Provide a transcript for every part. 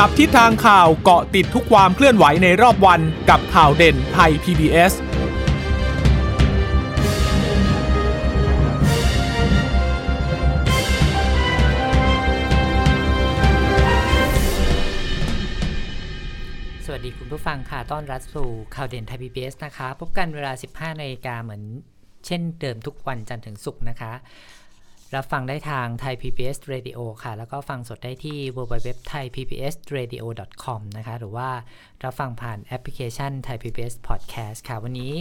จับทิศทางข่าวเกาะติดทุกความเคลื่อนไหวในรอบวันกับข่าวเด่นไทย PBS สวัสดีคุณผู้ฟังค่ะ ต้อนรับสู่ข่าวเด่นไทย PBS นะคะ พบกันเวลา 15นาฬิกาเหมือนเช่นเดิมทุกวันจันทร์ถึงศุกร์นะคะ รับฟังได้ทางไทย PBS Radio ค่ะ แล้วก็ฟังสดได้ที่ www thai pbs radio com นะคะ หรือว่ารับฟังผ่านแอปพลิเคชัน Thai PBS Podcast ค่ะ วันนี้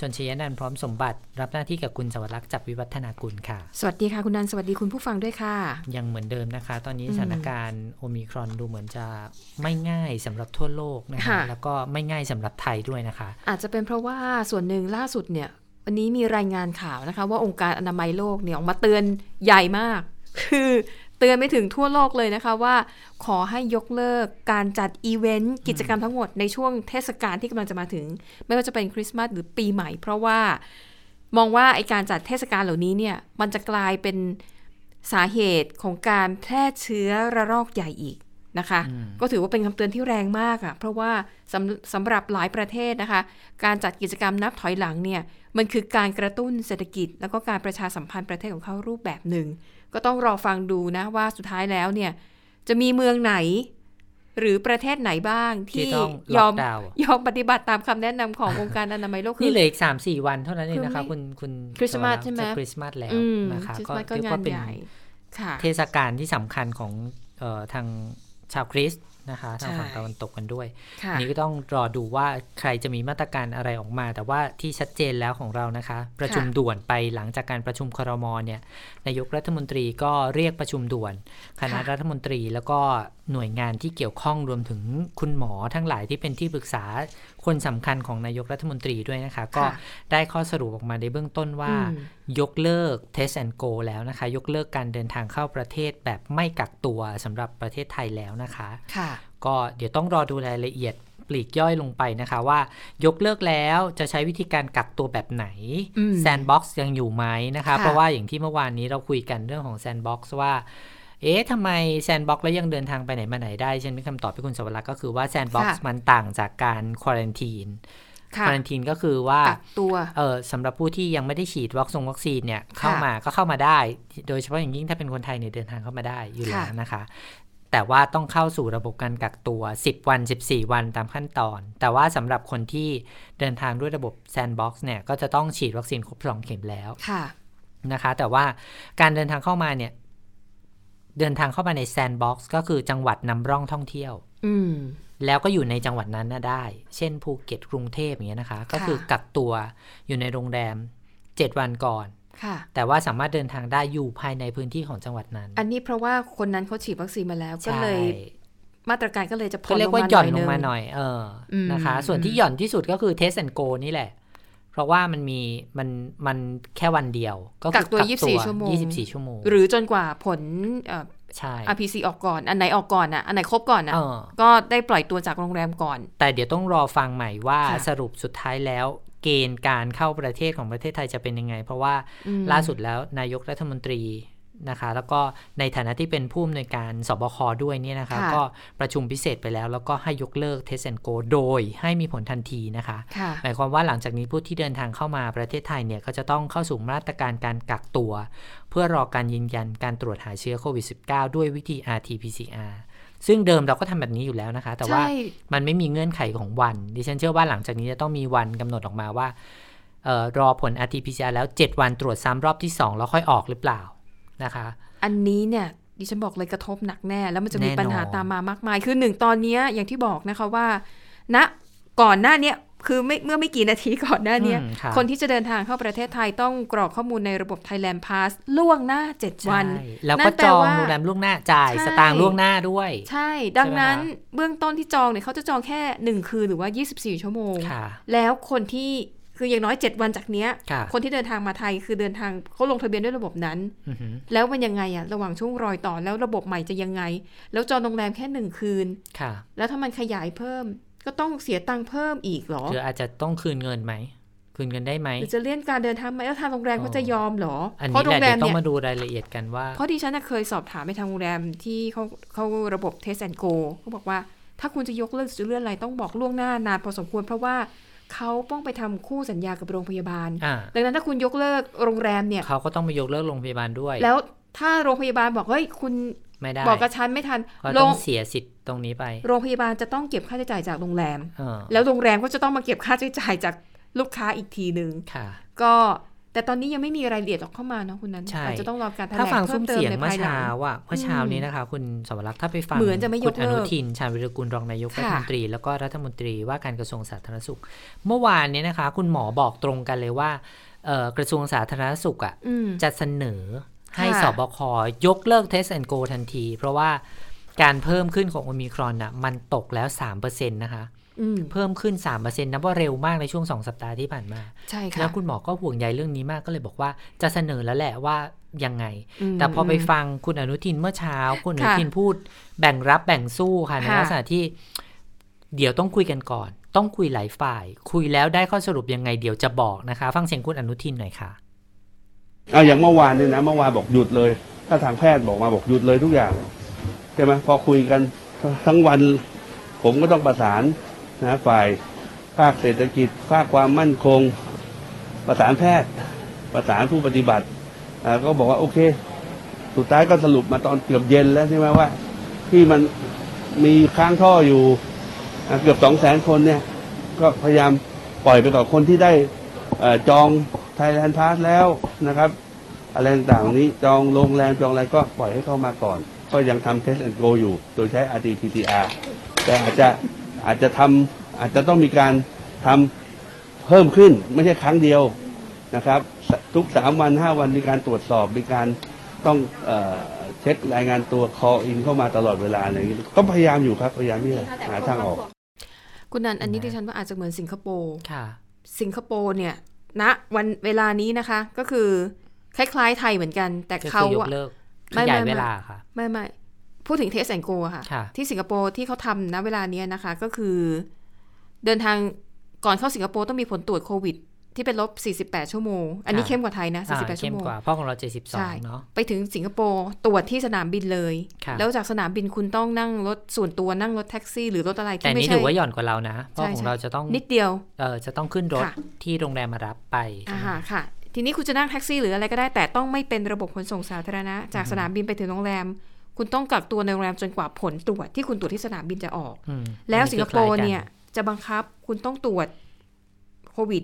ชนชยนันท์พร้อมสมบัติ รับหน้าที่กับคุณสวรักษ์จับวิวัฒนากุลค่ะ สวัสดีค่ะคุณนันสวัสดีคุณผู้ฟังด้วยค่ะ ยังเหมือนเดิมนะคะ ตอนนี้สถานการณ์โอมิครอนดูเหมือนจะไม่ง่ายสำหรับทั่วโลกนะคะค่ะแล้วก็ไม่ง่ายสำหรับไทยด้วยนะคะ อาจจะเป็นเพราะว่าส่วนหนึ่งล่าสุดเนี่ย วันนี้มีรายงานข่าวนะคะ ว่าองค์การอนามัยโลกเนี่ยออกมาเตือนใหญ่มาก คือเตือนไปถึงทั่วโลกเลยนะคะว่า ขอให้ยกเลิกการจัดอีเวนต์กิจกรรมทั้งหมดในช่วงเทศกาลที่กำลังจะมาถึง ไม่ว่าจะเป็นคริสต์มาสหรือปีใหม่ เพราะว่ามองว่าไอการจัดเทศกาลเหล่านี้เนี่ยมันจะกลายเป็นสาเหตุของการแพร่เชื้อระลอกใหญ่อีก นะคะ ก็ถือว่าเป็นคำเตือนที่แรงมากอะ่ะเพราะว่าสำสำหรับหลายประเทศนะคะ การจัดกิจกรรมนับถอยหลังเนี่ยมันคือการกระตุ้นเศรษฐกิจ แล้วก็การประชาสัมพันธ์ประเทศของเขารูปแบบหนึ่ง ก็ต้องรอฟังดูนะว่าสุดท้ายแล้วเนี่ยจะมีเมืองไหน หรือประเทศไหนบ้างที่ที่ต้องยล็ออมกดาวน์ยอมปฏิบัติตามคำแนะนำขององค์การอนามัยโลกคืนี่อเหลืออีกสามสี่วันเท่านั้นเองนะคะคือไม่คุณคุณคริสต์มาสวกใช่ไหมจะคริสต์มาสแล้วอืมนะคะคริสก็ต์มาสก็เรียกงาว่านเป็นใหญ่ค่ะเทศกาลที่สำคัญของเอ่อทาง ชาวคริสต์นะคะทางฝั่งใช่ตะวันตกกันด้วยค่ะอันนี้ก็ต้องรอดูว่าใครจะมีมาตรการอะไรออกมา แต่ว่าที่ชัดเจนแล้วของเรานะคะ ประชุมด่วนไปหลังจากการประชุมครมเนี่ยนายกรัฐมนตรีก็เรียกประชุมด่วน คณะค่ะรัฐมนตรีแล้วก็ หน่วยงานที่เกี่ยวข้องรวมถึงคุณหมอทั้งหลายที่เป็นที่ปรึกษาคนสำคัญของนายกรัฐมนตรีด้วยนะคะ ก็ค่ะได้ข้อสรุปออกมาในเบื้องต้นว่าอืมยกเลิก Test and Go แล้วนะคะ ยกเลิกการเดินทางเข้าประเทศแบบไม่กักตัวสำหรับประเทศไทยแล้วนะคะค่ะก็เดี๋ยวต้องรอดูรายละเอียดปลีกย่อยลงไปนะคะว่ายกเลิกแล้วจะใช้วิธีการกักตัวแบบไหนอืม sandbox ยังอยู่ไหมนะคะค่ะเพราะว่าอย่างที่เมื่อวานนี้เราคุยกันเรื่องของ sandbox ว่า เอ๊ะทำไม sandbox แล้วยังเดินทางไปไหนมาไหนได้ฉันมีคำตอบให้คุณสวรักษ์ก็คือว่า sandbox มันต่างจากการ quarantine ค่ะ quarantine ก็คือว่ากักตัวเออสำหรับผู้ที่ยังไม่ได้ฉีดวัคซงวัคซีนเนี่ยเข้าค่ะมาก็เข้ามาได้ โดยเฉพาะอย่างยิ่งถ้าเป็นคนไทยเนี่ยเดินทางเข้ามาได้อยู่แล้วค่ะนะคะแต่ว่าต้องเข้าสู่ระบบการกักตัว 10 วัน 14 วันตามขั้นตอน แต่ว่าสำหรับคนที่เดินทางด้วยระบบ sandbox เนี่ย ก็จะต้องฉีดวัคซีนครบสองเข็มแล้ว ค่ะ นะคะ แต่ว่าการเดินทางเข้ามาเนี่ย เดินทางเข้ามาใน sandbox ก็คือจังหวัดนำร่องท่องเที่ยว อืมแล้วก็อยู่ในจังหวัดนั้นนะได้ เช่นภูเก็ตกรุงเทพอย่างเงี้ยนะคะ ก็คือกักตัวอยู่ในโรงแรม7วันก่อนค่ะแต่ว่าสามารถเดินทางได้อยู่ภายในพื้นที่ของจังหวัดนั้น อันนี้เพราะว่าคนนั้นเขาฉีดวัคซีนมาแล้วก็ใช่เลยมาตรการก็เลยจะผ่ก็อนเรียลกงว่ามาหย่อนหลน่งอยมานึงหน่อยเอออมนะคะ ส่วนที่หย่อนที่สุดก็คือ Test and Go นี่แหละเพ ราะว่ามันมีมันมันแค่วันเดียว ก็คือกักตัว 24 ชั่วโมง 24 ชั่วโมง หรือจนกว่าผลเอ่อใช่ RPC ออกก่อน อันไหนออกก่อนอะ อันไหนครบก่อนอะเออก็ได้ปล่อยตัวจากโรงแรมก่อน แต่เดี๋ยวต้องรอฟังใหม่ว่าค่ะสรุปสุดท้ายแล้ว เกณฑ์การเข้าประเทศของประเทศไทยจะเป็นยังไง เพราะว่าอืมล่าสุดแล้วนายกรัฐมนตรี นะคะแล้วก็ในฐานะที่เป็นผู้อำนวยการสบคด้วยเนี่ยนะคะค่ะก็ประชุมพิเศษไปแล้ว แล้วก็ให้ยกเลิก Test and Go โดยให้มีผลทันทีนะคะค่ะหมายความว่าหลังจากนี้ผู้ที่เดินทางเข้ามาประเทศไทยเนี่ยก็จะต้องเข้าสู่มาตรการการกักตัว เพื่อรอการยืนยันการตรวจหาเชื้อโควิด -19 ด้วยวิธี RT-PCR ซึ่งเดิมเราก็ทำแบบนี้อยู่แล้วนะคะ แต่ว่าใช่มันไม่มีเงื่อนไขของวัน ดิฉันเชื่อว่าหลังจากนี้จะต้องมีวันกำหนดออกมาว่าเออรอผล RT-PCR แล้ว 7 วันตรวจซ้ำรอบที่ 2 แล้วค่อยออกหรือเปล่า นะคะ อันนี้เนี่ยดิฉันบอกเลยกระทบหนักแน่ แล้วมันจะมีแน่นอนปัญหาตามมามากมาย คือหนึ่งตอนเนี้ยอย่างที่บอกนะคะว่าณก่อนหน้าเนี้ยคือไม่เมื่อไม่กี่นาทีก่อนหน้าเนี้ยอืมค่ะคนที่จะเดินทางเข้าประเทศไทยต้องกรอกข้อมูลในระบบ Thailand Pass ล่วงหน้า 7 วันใช่แล้วนั่ก็นแปลจองว่าโรงแรมล่วงหน้าจ่ายใช่สตางค์ล่วงหน้าด้วย ใช่ ดังนั้นใช่ไหมคะเบื้องต้นที่จองเนี่ยเขาจะจองแค่ 1 คืนหรือว่า 24 ชั่วโมงค่ะแล้วคนที่ คืออย่างน้อย 7 วันจากเนี้ยค่ะคนที่เดินทางมาไทยคือเดินทางเขาลงทะเบียนด้วยระบบนั้นอือหือแล้วมันยังไงอะระหว่างช่วงรอยต่อแล้วระบบใหม่จะยังไง แล้วจองโรงแรมแค่หนึ่งคืนค่ะแล้วถ้ามันขยายเพิ่มก็ต้องเสียตังค์เพิ่มอีกเหรอหรืออาจจะต้องคืนเงินไหมคืนกันได้ไหมหรือจะเลี่ยนการเดินทางไหมแล้วทางโรงแรมอ๋อเขาจะยอมเหรออันเพนี้ราะโรแหละงแรเดี๋ยวต้อมเนี่งยมาดูรายละเอียดกันว่า เพราะดิฉันน่ะเคยสอบถามไปทางโรงแรมที่เขาเขาระบบ Test and Go เขาบอกว่าถ้าคุณจะยกเลิกหรือเลื่อนอะไรต้องบอกล่วงหน้านานพอสมควรเพราะว่า เขาต้องไปทำคู่สัญญากับโรงพยาบาลอ่าดังนั้นถ้าคุณยกเลิกโรงแรมเนี่ยเขาก็ต้องไปยกเลิกโรงพยาบาลด้วย แล้วถ้าโรงพยาบาลบอกเฮ้ยคุณไม่ได้บอกกระชั้นไม่ทันก็โรต้องงเสียสิทธิ์ตรงนี้ไป โรงพยาบาลจะต้องเก็บค่าใช้จ่ายจากโรงแรมเออแล้วโรงแรมก็จะต้องมาเก็บค่าใช้จ่ายจากลูกค้าอีกทีหนึ่งค่ะก็ แต่ตอนนี้ยังไม่มีรายละเอียดออกเข้ามาเนาะคุณนั้นใช่อาจจะต้องรอการแถลถ้างฟังเพิ่ซุ้มมเติมเสียงในเมื่อภายหลังเช้าอะเมื่อเช้านี้นะคะ คุณสวรักษ์ถ้าไปฟังเหมือนจะไม่ยกคุณอนุเลิกทิน ชาญวิรกุลรองนายกค่ะรัฐมนตรี แล้วก็รัฐมนตรีว่าการกระทรวงสาธารณสุข เมื่อวานนี้นะคะ คุณหมอบอกตรงกันเลยว่าเอ่อกระทรวงสาธารณสุขอะอืมจะเสนอให้ค่ะสบคยกเลิก Test and Go ทันที เพราะว่าการเพิ่มขึ้นของโอมิครอนน่ะมันตกแล้ว3%นะคะอืม เพิ่มขึ้น 3%นับว่าเร็วมากในช่วง 2 สัปดาห์ที่ผ่านมา ใช่ค่ะแล้วคุณหมอก็ห่วงใยเรื่องนี้มากก็เลยบอกว่าจะเสนอแล้วแหละว่ายังไงมแต่พอไปมฟังคุณอนุทินเมื่อเช้า คุณอนุค่ะทินพูดแบ่งรับแบ่งสู้ค่ะในค่ะลักษณะที่เดี๋ยวต้องคุยกันก่อน ต้องคุยหลายฝ่าย คุยแล้วได้ข้อสรุปยังไงเดี๋ยวจะบอกนะคะ ฟังเสียงคุณอนุทินหน่อยค่ะเอาอย่างเมื่อวานเนี่ยนะเมื่อวานบอกหยุดเลย ถ้าทางแพทย์บอกมาบอกหยุดเลยทุกอย่างใช่ไหมพอคุยกันทั้งวัน ผมก็ต้องประสาน นะฝ่ายภาคเศรษฐกิจ ภาคความมั่นคง ประสานแพทย์ ประสานผู้ปฏิบัติก็บอกว่าโอเค สุดท้ายก็สรุปมาตอนเกือบเย็นแล้วใช่ไหมว่า ที่มันมีค้างท่ออยู่เกือบสองแสนคนเนี่ย ก็พยายามปล่อยไปกับคนที่ได้จองไทยแลนด์พาสแล้วนะครับอะไรต่างๆนี้จองโรงแรมจองอะไรก็ปล่อยให้เข้ามาก่อน ก็ยังทำ test and go อยู่ โดยใช้ RT-PCR แต่อาจจะ อาจจะทำอาจจะต้องมีการทำเพิ่มขึ้นไม่ใช่ครั้งเดียวนะครับสทุกสามวันห้าวันมีการตรวจสอบมีการต้องเออเช็ครายงานตัว call in เข้ามาตลอดเวลาอะไรอย่างนี้ก็พยายามอยู่ครับพยายามที่จะหาทางออก คุณนันอันนี้นะดิฉันว่าอาจจะเหมือนสิงคโปร์ค่ะ สิงคโปร์เนี่ยณวันเวลานี้นะคะ ก็คือคล้ายๆไทยเหมือนกัน แต่ก็เขาคือยกอะเลิกขไม่ยายไม่เวลาค่ะ ไม่ไม่ พูดถึงเทสแอนโกค่ะค่ะ ที่สิงคโปร์ที่เขาทำณเวลาเนี้ยนะคะ ก็คือ เดินทางก่อนเข้าสิงคโปร์ต้องมีผลตรวจโควิด ที่เป็นลบ 48 ชั่วโมง อันนี้ค่ะเข้มกว่าไทยนะอ่า48เข้ชั่มวโมงกว่าเพราะของเราใช่72 เนาะไปถึงสิงคโปร์ตรวจที่สนามบินเลยค่ะแล้วจากสนามบินคุณต้องนั่งรถส่วนตัวนั่งรถแท็กซี่หรือรถอะไรแต่ที่ไม่นี้ใช่ถือว่าหย่อนกว่าเรานะ เพราะใช่ของใช่เราจะต้องนิดเดียวเออจะต้องขึ้นรถค่ะที่โรงแรมมารับไปใช่อ่าไหมฮะค่ะทีนี้คุณจะนั่งแท็กซี่หรืออะไรก็ได้แต่ต้องไม่เป็นระบบขนส่งสาธารณะ จากสนามบินไปถึงโรงแรม คุณต้องกักตัวในโรงแรมจนกว่าผลตรวจที่คุณตรวจที่สนามบินจะออกอืมแล้วอันสินี้งคคือโปร์คล้ากัเนี่ยจะบังคับคุณต้องตรวจโควิด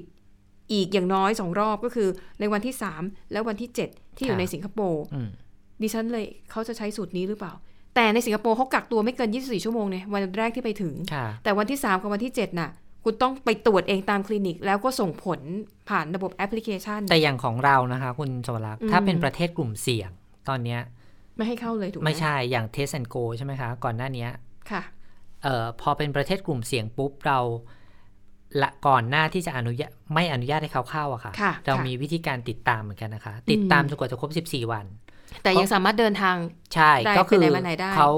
อีกอย่างน้อยสองรอบก็คือในวันที่3และวันที่7ที่อยู่ในสิงคโปร์อืมดิฉันเลยเขาจะใช้สูตรนี้หรือเปล่า แต่ในสิงคโปร์เขากักตัวไม่เกิน 24 ชั่วโมงเนี่ยวันแรกที่ไปถึงค่ะแต่วันที่ 3 กับวันที่ 7 น่ะ คุณต้องไปตรวจเองตามคลินิก แล้วก็ส่งผลผ่านระบบแอปพลิเคชัน แต่อย่างของเรานะคะ คุณสวรักษ์อืมถ้าเป็นประเทศกลุ่มเสี่ยง ตอนเนี้ย ไม่ให้เข้าเลยถูกไหมไม่ใช่อย่าง Test and Go ใช่ไหมคะ ก่อนหน้าเนี้ยค่ะเอ่อพอเป็นประเทศกลุ่มเสี่ยงปุ๊บเราละก่อนหน้าที่จะอนุญาตไม่อนุญาตให้เขาเข้าอะค่ะค่ะเราค่ะมีวิธีการติดตามเหมือนกันนะคะ ติดตามจนกว่าจะครบ 14 วัน แต่ยังสามารถเดินทางใช่ได้ก็คือไปไหนมาไหนได้เขา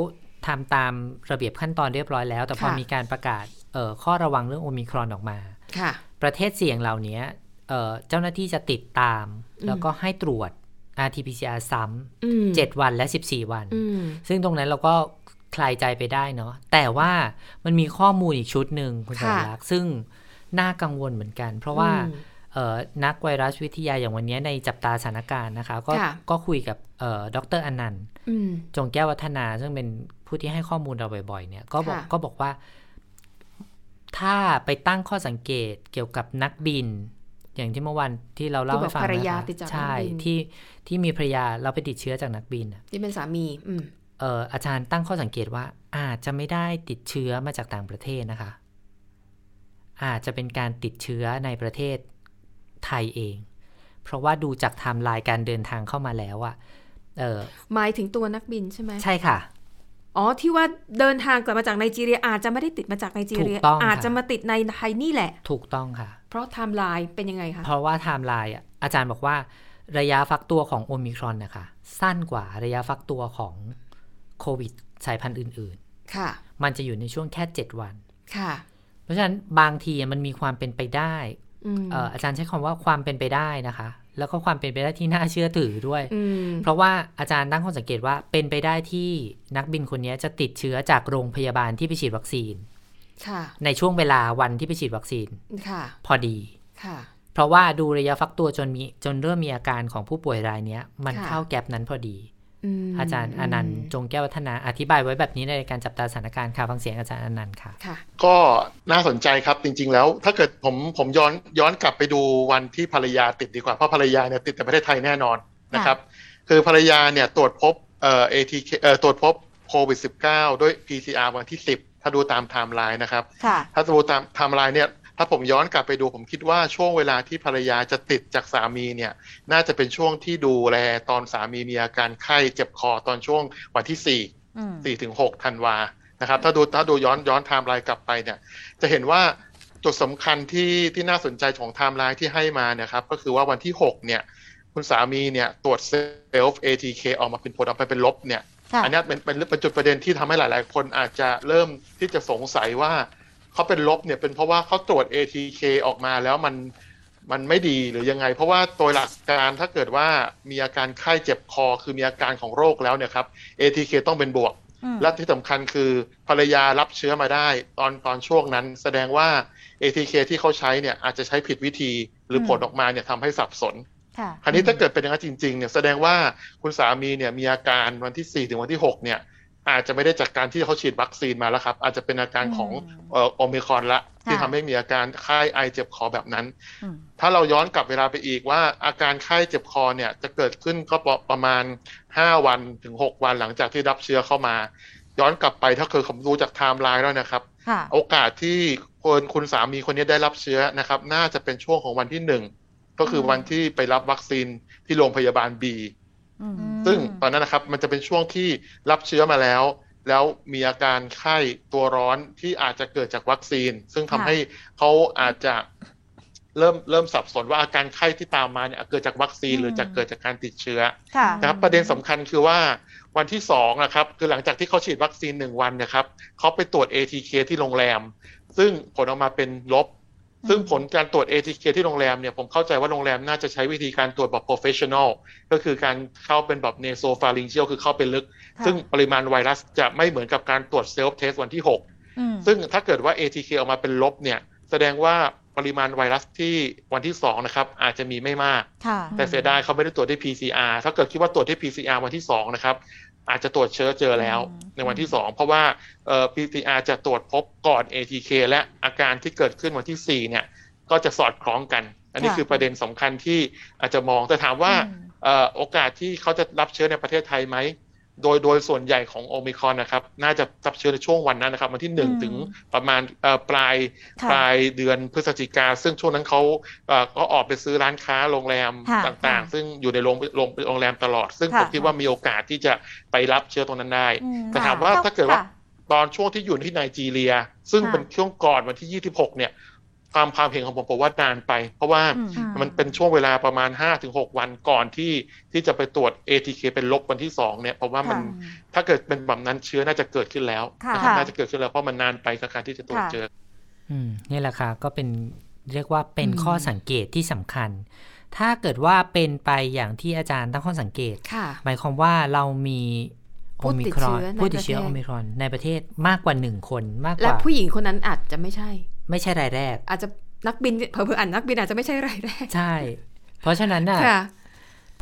ทำตามระเบียบขั้นตอนเรียบร้อยแล้ว แต่พอค่ะมีการประกาศเอ่อข้อระวังเรื่องโอมิครอนออกมาค่ะ ประเทศเสี่ยงเหล่านี้เอ่อเจ้าหน้าที่จะติดตาม แล้วก็ให้ตรวจ RT-PCR ซ้อืมำ7วันและ 14 วันอืมซึ่งตรงนั้นเราก็คลายใจไปได้เนาะแต่ว่ามันมีข้อมูลอีกชุดหนึ่งคุณสค่ะรลักษณ์ซึ่งน่ากังวลเหมือนกัน เพราะว่าอืมเอ่อนักไวรัสวิทยาอย่างวันนี้ในจับตาสถานการณ์นะคะ ก็ค่ะก็คุยกับเอ่อดรอนันต์อืมจงแก้ววัฒนา ซึ่งเป็นผู้ที่ให้ข้อมูลเราบ่อยๆเนี่ยก็บอกค่ะก็บอกว่า ถ้าไปตั้งข้อสังเกตเกี่ยวกับนักบิน อย่างที่เมื่อวันที่เราเล่าให้ฟังที่บอกภรรนะยาคะติดจากนักใช่บินที่ที่มีภรรยาเราไปติดเชื้อจากนักบินอะที่เป็นสามีอืมเอ่ออาจารย์ตั้งข้อสังเกตว่า อาจจะไม่ได้ติดเชื้อมาจากต่างประเทศนะคะ อาจจะเป็นการติดเชื้อในประเทศไทยเอง เพราะว่าดูจากไทม์ไลน์การเดินทางเข้ามาแล้วอะเออหมายถึงตัวนักบินใช่ไหมใช่ค่ะ อ๋อที่ว่าเดินทางกลับมาจากไนจีเรียอาจจะไม่ได้ติดมาจากไนจีเรียถูกต้องอาจค่ะจะมาติดในไทยนี่แหละ ถูกต้องค่ะ เพราะไทม์ไลน์เป็นยังไงคะเพราะว่าไทม์ไลน์อะอาจารย์บอกว่าระยะฟักตัวของโอมิครอนนะคะ สั้นกว่าระยะฟักตัวของโควิดสายพันธุ์อื่นค่ะๆมันจะอยู่ในช่วงแค่7วัน ค่ะ เพราะฉะนั้นบางทีมันมีความเป็นไปได้อืมเอ่ออาจารย์ใช้คำว่าความเป็นไปได้นะคะ แล้วก็ความเป็นไปได้ที่น่าเชื่อถือด้วยอืมเพราะว่าอาจารย์ตั้งข้อสังเกตว่าเป็นไปได้ที่นักบินคนนี้จะติดเชื้อจากโรงพยาบาลที่ไปฉีดวัคซีนค่ะในช่วงเวลาวันที่ไปฉีดวัคซีนค่ะพอดีค่ะเพราะว่าดูระยะฟักตัวจนมีจนเริ่มมีอาการของผู้ป่วยรายเนี้ยมันค่ะเข้าแกลบนั้นพอดีม อาจารย์อนันต์จงแก้ววัฒนาอธิบายไว้แบบนี้ในการจับตาสถานการณ์ค่ะฟังเสียงอาจารย์อนันต์ค่ะค่ะ ก็น่าสนใจครับจริง ๆ แล้ว ถ้าเกิดผมผมย้อนย้อนกลับไปดูวันที่ภรรยาติดดีกว่าเพราะภรรยาเนี่ยติดแต่ประเทศไทยแน่นอนนะครับคือภรรยาเนี่ยตรวจพบเอ่อ ATK เอ่อตรวจพบโควิด -19 ด้วย PCR วันที่ 10 ถ้าดูตามไทม์ไลน์นะครับค่ะถ้าดูตามไทม์ไลน์เนี่ย ถ้าผมย้อนกลับไปดูผมคิดว่าช่วงเวลาที่ภรรยาจะติดจากสามีเนี่ย น่าจะเป็นช่วงที่ดูแลตอนสามีมีอาการไข้เจ็บคอตอนช่วงวันที่4อืม4ถึง6ธันวานะครับ ถ้าดูถ้าดูย้อนย้อนไทม์ไลน์กลับไปเนี่ย จะเห็นว่าจุดสำคัญที่ที่น่าสนใจของไทม์ไลน์ที่ให้มาเนี่ยครับ ก็คือว่าวันที่6เนี่ย คุณสามีเนี่ยตรวจเซลฟ์ ATK ออกมาเป็นผลออกมาเป็นลบเนี่ยค่ะอันเนี้ยเป็นเป็นเป็นจุดประเด็นที่ทำให้หลาย ๆ คนอาจจะเริ่มที่จะสงสัยว่า เขาเป็นลบเนี่ยเป็นเพราะว่าเขาตรวจ ATK ออกมาแล้วมันมันไม่ดีหรือยังไง เพราะว่าโดยหลักการถ้าเกิดว่ามีอาการไข้เจ็บคอ คือมีอาการของโรคแล้วเนี่ยครับ ATK ต้องเป็นบวกอืมและที่สำคัญคือภรรยารับเชื้อมาได้ ตอนตอนช่วงนั้น แสดงว่า ATK ที่เขาใช้เนี่ยอาจจะใช้ผิดวิธีหรือผลออกมาเนี่ยทำให้สับสนค่ะคราวนี้ถ้าเกิดเป็นอย่างนั้นจริงๆเนี่ยแสดงว่าคุณสามีเนี่ยมีอาการวันที่ 4 ถึงวันที่ 6 เนี่ย อาจจะไม่ได้จากการที่เขาฉีดวัคซีนมาแล้วครับ อาจจะเป็นอาการของอืมเอ่อโอมิครอนละ ที่ค่ะทำให้มีอาการไข้ไอเจ็บคอแบบนั้นอืมถ้าเราย้อนกลับเวลาไปอีกว่า อาการไข้เจ็บคอเนี่ยจะเกิดขึ้นก็ประประมาณ 5 วันถึง 6 วันหลังจากที่รับเชื้อเข้ามา ย้อนกลับไปถ้าเกิดผมดูจากไทม์ไลน์แล้วนะครับค่ะโอกาสที่คนคุณสามีคนนี้ได้รับเชื้อนะครับ น่าจะเป็นช่วงของวันที่หนึ่งก็คือวันที่ไปรับวัคซีนที่โรงพยาบาลบีอืม ซึ่งตอนนั้นนะครับมันจะเป็นช่วงที่รับเชื้อมาแล้ว แล้วมีอาการไข้ตัวร้อนที่อาจจะเกิดจากวัคซีน ซึ่งทำค่ะให้เขาอาจจะเริ่มเริ่มสับสนว่าอาการไข้ที่ตามมาเนี่ยเกิดจากวัคซีนหรือจะเกิดจากการติดเชื้อค่ะนะครับประเด็นสำคัญคือว่าวันที่สองนะครับคือหลังจากที่เขาฉีดวัคซีนหนึ่งวันเนะครับเขาไปตรวจ ATK ที่โรงแรม ซึ่งผลออกมาเป็นลบ ซึ่งผลการตรวจ ATK ที่โรงแรมเนี่ยผมเข้าใจว่าโรงแรมน่าจะใช้วิธีการตรวจแบบ professional ก็คือการเข้าเป็นแบบ nasopharyngeal คือเข้าไปลึกค่ะซึ่งปริมาณไวรัสจะไม่เหมือนกับการตรวจ self test วันที่6อืมซึ่งถ้าเกิดว่า ATK ออกมาเป็นลบเนี่ยแสดงว่าปริมาณไวรัสที่วันที่ 2 นะครับ อาจจะมีไม่มากค่ะแต่เสียดายเขาไม่ได้ตรวจด้วย PCR ถ้าเกิดคิดว่าตรวจด้วย PCR วันที่ 2 นะครับ อาจจะตรวจเชื้อเจอแล้วอืมในวันที่ 2 เพราะว่าเอ่อ PCR จะตรวจพบก่อน ATK และอาการที่เกิดขึ้นวันที่ 4 เนี่ย ก็จะสอดคล้องกัน อันนี้คือประเด็นสำคัญที่อาจจะมองแต่ถามว่าอืมเอ่อโอกาสที่เขาจะรับเชื้อในประเทศไทยไหม โดยโดยส่วนใหญ่ของโอมิครอนนะครับ น่าจะรับเชื้อในช่วงวันนั้นนะครับ วันที่หนึ่งอืมถึงประมาณเอ่อปลายค่ะปลายเดือนพฤศจิกา ซึ่งช่วงนั้นเขาเอ่อก็ออกไปซื้อร้านค้าโรงแรมค่ะต่างๆ ซึ่งอยู่ในโรงโรงโรงแรมตลอด ซึ่งค่ะผมคิดว่ามีโอกาสที่จะไปรับเชื้อตรงนั้นได้อืมแต่ถามว่าค่ะถ้าเกิดว่าค่ะตอนช่วงที่อยู่ที่ไนจีเรีย ซึ่งค่ะเป็นช่วงก่อนวันที่ 26 เนี่ย ความความเห็นของผมผมว่านานไป เพราะว่าอืมมันเป็นช่วงเวลาประมาณ 5-6 วันก่อนที่ที่จะไปตรวจ ATK เป็นลบวันที่2เนี่ยเพราะว่ามันค่ะถ้าเกิดเป็นแบบนั้นเชื้อน่าจะเกิดขึ้นแล้วค่ะนะครับค่ะน่าจะเกิดขึ้นแล้วเพราะมันนานไปกับการที่จะตรวจค่ะเจออืมนี่แหละค่ะก็เป็นเรียกว่าเป็นอืมข้อสังเกตที่สำคัญ ถ้าเกิดว่าเป็นไปอย่างที่อาจารย์ตั้งข้อสังเกตค่ะหมายความว่าเรามีโอผู้มิติดครอนเชื้อในผู้ติดเชื้อประโอเทศมิครอนในประเทศมากกว่าหนึ่งคนมากกและว่าผู้หญิงคนนั้นอาจจะไม่ใช่ ไม่ใช่รายแรก อาจจะนักบินเผลอๆอ่านนักบินอาจจะไม่ใช่รายแรก ใช่ เพราะฉะนั้นน่ะค่ะ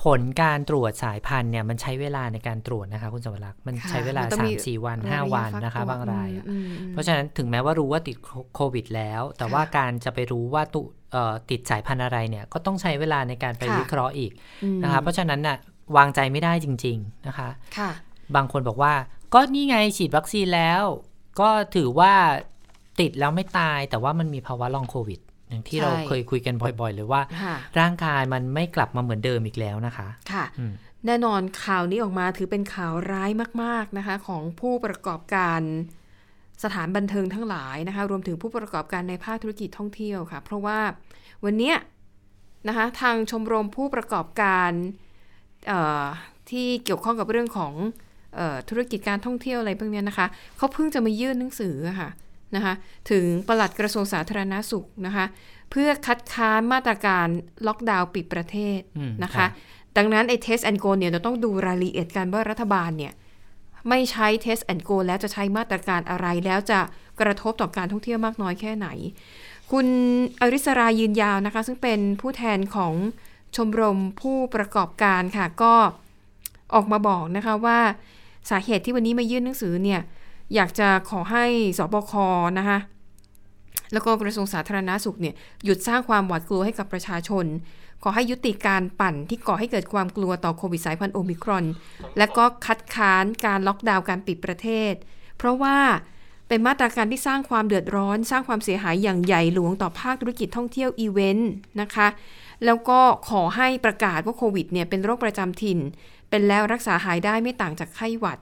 ผลการตรวจสายพันธุ์เนี่ยมันใช้เวลาในการตรวจนะคะ คุณสวรักษ์มันค่ะใช้เวลามันต้องสามีมสี่วันห้าระยะวันฟักนะคะตัวบางรายอะอืมอืมเพราะฉะนั้นถึงแม้ว่ารู้ว่าติดโควิดแล้ว แต่ค่ะว่าการจะไปรู้ว่าตุเอ่อติดสายพันธุ์อะไรเนี่ยก็ต้องใช้เวลาในการไปค่ะวิเคราะห์อีกอืมนะคะ เพราะฉะนั้นน่ะวางใจไม่ได้จริง ๆนะคะ ค่ะ บางคนบอกว่า ก็นี่ไงฉีดวัคซีนแล้ว ก็ถือว่า ติดแล้วไม่ตายแต่ว่ามันมีภาวะลองโควิด อย่างที่ใช่เราเคยคุยกันบ่อย ๆ เลยว่าค่ะร่างกายมันไม่กลับมาเหมือนเดิมอีกแล้วนะคะ ค่ะอืมแน่นอนข่าวนี้ออกมาถือเป็นข่าวร้ายมาก ๆนะคะ ของผู้ประกอบการสถานบันเทิงทั้งหลายนะคะ รวมถึงผู้ประกอบการในภาคธุรกิจท่องเที่ยวค่ะ เพราะว่าวันเนี้ยนะคะทางชมรมผู้ประกอบการเอ่อที่เกี่ยวข้องกับเรื่องของเออธุรกิจการท่องเที่ยวอะไรพวกเนี้ยนะคะเขาเพิ่งจะมายื่นหนังสืออะค่ะ นะคะถึงปลัดกระทรวงสาธารณาสุขนะคะเพื่อคัดค้านมาตรการล็อกดาวน์ปิดประเทศอืมนะคะค่ะดังนั้นไอ้ test and go เนี่ยเราต้องดูรายละเอียดกันว่ารัฐบาลเนี่ยไม่ใช้ test and go แล้วจะใช้มาตรการอะไรแล้วจะกระทบต่อการท่องเที่ยวมากน้อยแค่ไหน คุณอริสรายืนยาวนะคะ ซึ่งเป็นผู้แทนของชมรมผู้ประกอบการค่ะก็ออกมาบอกนะคะว่าสาเหตุที่วันนี้มายื่นหนังสือเนี่ย อยากจะขอให้สบคนะคะแล้วก็กระทรวงสาธารณาสุขเนี่ยหยุดสร้างความหวาดกลัวให้กับประชาชน ขอให้ยุติการปั่นที่ก่อให้เกิดความกลัวต่อโควิดสายพันธุ์โอมิครอน และก็คัดค้านการล็อกดาวน์การปิดประเทศ เพราะว่าเป็นมาตรการที่สร้างความเดือดร้อน สร้างความเสียหายอย่างใหญ่หลวงต่อภาคธุรกิจท่องเที่ยวอีเวนต์นะคะ แล้วก็ขอให้ประกาศว่าโควิดเนี่ยเป็นโรคประจำถิ่น เป็นแล้วรักษาหายได้ไม่ต่างจากไข้หวัด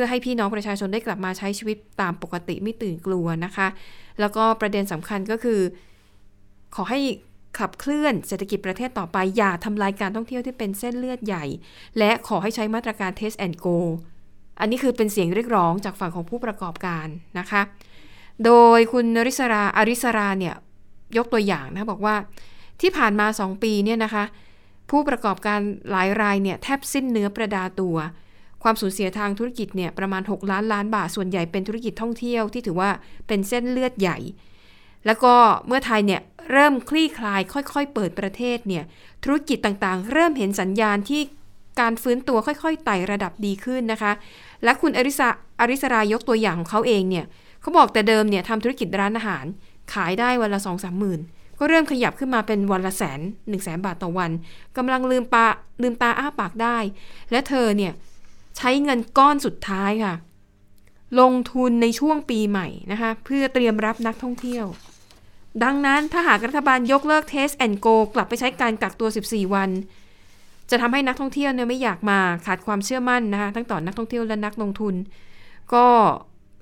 พื่อให้พี่น้องประชาชนได้กลับมาใช้ชีวิตตามปกติไม่ตื่นกลัวนะคะ แล้วก็ประเด็นสำคัญก็คือ ขอให้ขับเคลื่อนเศรษฐกิจประเทศต่อไป อย่าทำลายการท่องเที่ยวที่เป็นเส้นเลือดใหญ่ และขอให้ใช้มาตรการ test and go อันนี้คือเป็นเสียงเรียกร้องจากฝั่งของผู้ประกอบการนะคะ โดยคุณนริศราอาริสราเนี่ยยกตัวอย่างนะบอกว่าที่ผ่านมา 2 ปีเนี่ยนะคะ ผู้ประกอบการหลายรายเนี่ยแทบสิ้นเนื้อประดาตัว ความสูญเสียทางธุรกิจเนี่ยประมาณ 6 ล้านล้านบาท ส่วนใหญ่เป็นธุรกิจท่องเที่ยวที่ถือว่าเป็นเส้นเลือดใหญ่ แล้วก็เมื่อไทยเนี่ยเริ่มคลี่คลาย ค่อยๆ เปิดประเทศเนี่ยธุรกิจต่างๆ เริ่มเห็นสัญญาณที่การฟื้นตัวค่อยๆไต่ระดับดีขึ้นนะคะ และคุณอริสาอริสรายกตัวอย่างของเขาเองเนี่ยเขาบอกแต่เดิมเนี่ยทำธุรกิจร้านอาหาร ขายได้วันละสองสามหมื่นก็เริ่มขยับขึ้นมาเป็นวันละแสนหนึ่งแสนบาทต่อวันกำลังลืมปาลืมตาอ้าปากได้ และเธอเนี่ย ใช้เงินก้อนสุดท้ายค่ะ ลงทุนในช่วงปีใหม่นะคะ เพื่อเตรียมรับนักท่องเที่ยว ดังนั้นถ้าหากรัฐบาลยกเลิก Test and Go กลับไปใช้การกักตัว 14 วัน จะทำให้นักท่องเที่ยวเนี่ยไม่อยากมาขาดความเชื่อมั่นนะคะทั้งต่อนักท่องเที่ยวและนักลงทุน ก็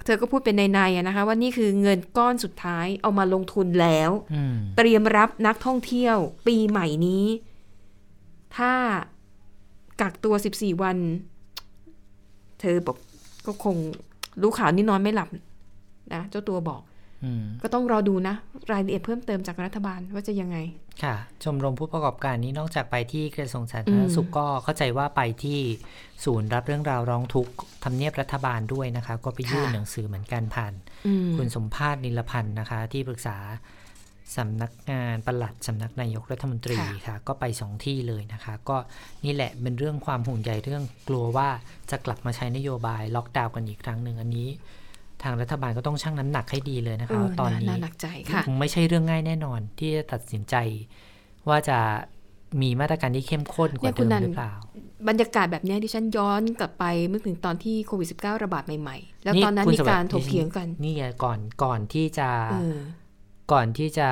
เธอก็พูดเป็นในๆอะนะคะ ว่านี่คือเงินก้อนสุดท้ายเอามาลงทุนแล้วอืมเตรียมรับนักท่องเที่ยวปีใหม่นี้ ถ้ากักตัว 14 วัน เธอบอกก็คงรู้ข่าวนี้นอนไม่หลับนะเจ้าตัวบอกอืมก็ต้องรอดูนะ รายละเอียดเพิ่มเติมจากรัฐบาลว่าจะยังไง ค่ะ ชมรมผู้ประกอบการนี้นอกจากไปที่กระทรวงสาธารณสุขก็เข้าใจว่าไปที่ศูนย์รับเรื่องราวร้องทุกข์ทำเนียบรัฐบาลด้วยนะคะ ก็ไปยื่นค่ะหนังสือเหมือนกันผ่านอืมคุณสมภาษณ์นิลพันธ์นะคะ ที่ปรึกษา สำนักงานปลัดสำนักนายกรัฐมนตรีค่ะค่ะ ก็ไปสองที่เลยนะคะ ก็นี่แหละเป็นเรื่องความห่วงใยเรื่องกลัวว่าจะกลับมาใช้นโยบายล็อกดาวน์กันอีกครั้งหนึ่งอันนี้ ทางรัฐบาลก็ต้องชั่งน้ำหนักให้ดีเลยนะเอคะอว่าตอนนี้น่าหนักใจค่ะคงไม่ใช่เรื่องง่ายแน่นอน ที่จะตัดสินใจว่าจะมีมาตรการที่เข้มข้นกว่าเนี่ยคุเดิณมนันหรือเปล่า บรรยากาศแบบเนี้ยดิฉันย้อนกลับไปเมื่อถึงตอนที่โควิด -19 ระบาดใหม่ ๆ แล้วตอนนั้นคุณมีสวัสดิ์การถกเถียงกัน นี่ไงก่อนก่อนที่จะเออ ก่อนที่จะ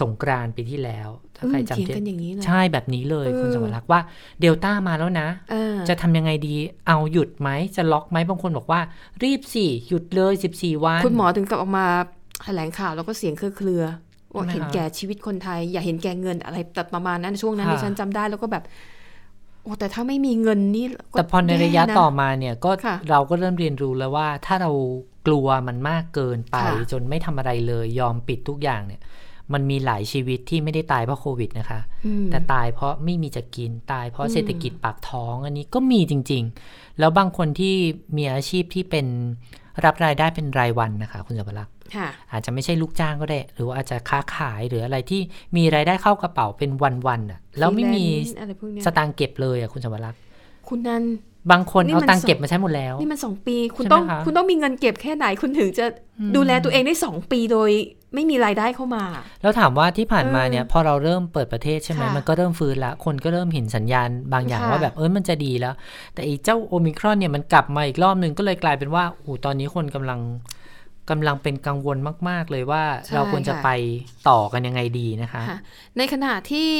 สงกรานต์ปีที่แล้ว ถ้าใครอืมจำเถียงได้กันอย่างนี้เลยใช่แบบนี้เลยเออคุณสมรักษ์ว่าเดลต้ามาแล้วนะเออจะทำยังไงดีเอาหยุดไหมจะล็อกไหมบางคนบอกว่า รีบสิหยุดเลย 14 วัน คุณหมอถึงกับออกมาแถลงข่าวแล้วก็เสียงเครือๆว่าใช่ไหมเห็นคะแก่ชีวิตคนไทย อย่าเห็นแก่เงินอะไรแต่ประมาณนั้นช่วงนั้นค่ะดิฉันจำได้แล้วก็แบบโอ้แต่ถ้าไม่มีเงินนี่ก็แต่พอในระยะแย่ต่อมาเนี่ยก็ค่ะเราก็เริ่มเรียนรู้แล้วว่าถ้าเรา กลัวมันมากเกินไปค่ะจนไม่ทำอะไรเลยยอมปิดทุกอย่างเนี่ย มันมีหลายชีวิตที่ไม่ได้ตายเพราะโควิดนะคะอืมแต่ตายเพราะไม่มีจะกินตายเพราะอืมเศรษฐกิจปากท้องอันนี้ก็มีจริง ๆ แล้วบางคนที่มีอาชีพที่เป็นรับรายได้เป็นรายวันนะคะ คุณสมรักษ์ค่ะอาจจะไม่ใช่ลูกจ้างก็ได้ หรือว่าอาจจะค้าขายหรืออะไรที่มีรายได้เข้ากระเป๋าเป็นวันๆอะ แล้วไม่มี freelance อะไรพวกเนี้ยสตางค์เก็บเลยอะคุณสมรักษ์คุณนัน บางคนนี่เอามันตังค์สองเก็บมาใช้หมดแล้ว นี่มันสองปี คุณใช่ไหมต้องคะคุณต้องมีเงินเก็บแค่ไหนคุณถึงจะอืมดูแลตัวเองได้สองปีโดยไม่มีรายได้เข้ามา แล้วถามว่าที่ผ่านมาเออเนี่ยพอเราเริ่มเปิดประเทศใช่ไหมค่ะมันก็เริ่มฟื้นละ คนก็เริ่มเห็นสัญญาณบางอย่างค่ะว่าแบบเออมันจะดีแล้ว แต่ไอ้เจ้าโอมิครอนเนี่ยมันกลับมาอีกรอบหนึ่งก็เลยกลายเป็นว่าโอ้ตอนนี้คนกำลังกำลังเป็นกังวลมาก ๆ เลยว่าใช่เราควรจะค่ะไปต่อกันยังไงดีนะคะค่ะในขณะที่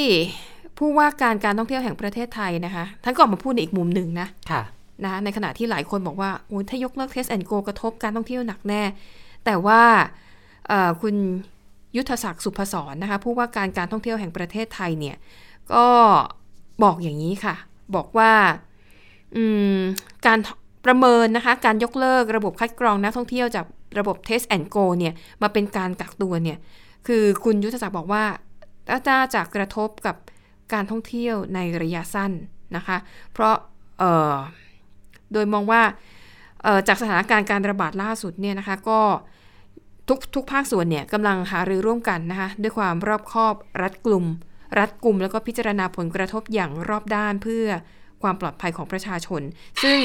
ผู้ว่าการการท่องเที่ยวแห่งประเทศไทยนะคะท่านก็ออกมาพูดในอีกมุมหนึ่งนะค่ะนะในขณะที่หลายคนบอกว่าโอ้ยถ้ายกเลิก Test and Go กระทบการท่องเที่ยวหนักแน่ แต่ว่าเอ่อคุณยุทธศักดิ์สุพศรนะคะผู้ว่าการการท่องเที่ยวแห่งประเทศไทยเนี่ยก็บอกอย่างนี้ค่ะ บอกว่าอืมการประเมินนะคะการยกเลิกระบบคัดกรองนักท่องเที่ยวจากระบบ Test and Go เนี่ยมาเป็นการกักตัวเนี่ยคือคุณยุทธศักดิ์บอกว่าน่าจะกระทบกับ การท่องเที่ยวในระยะสั้นนะคะ เพราะโดยมองว่าจากสถานการณ์การระบาดล่าสุดเนี่ยนะคะก็ทุกทุกภาคส่วนเนี่ยกำลังหารือร่วมกันนะคะด้วยความรอบคอบรัดกลุ่ม รัดกลุ่มแล้วก็พิจารณาผลกระทบอย่างรอบด้านเพื่อความปลอดภัยของประชาชน ซึ่ง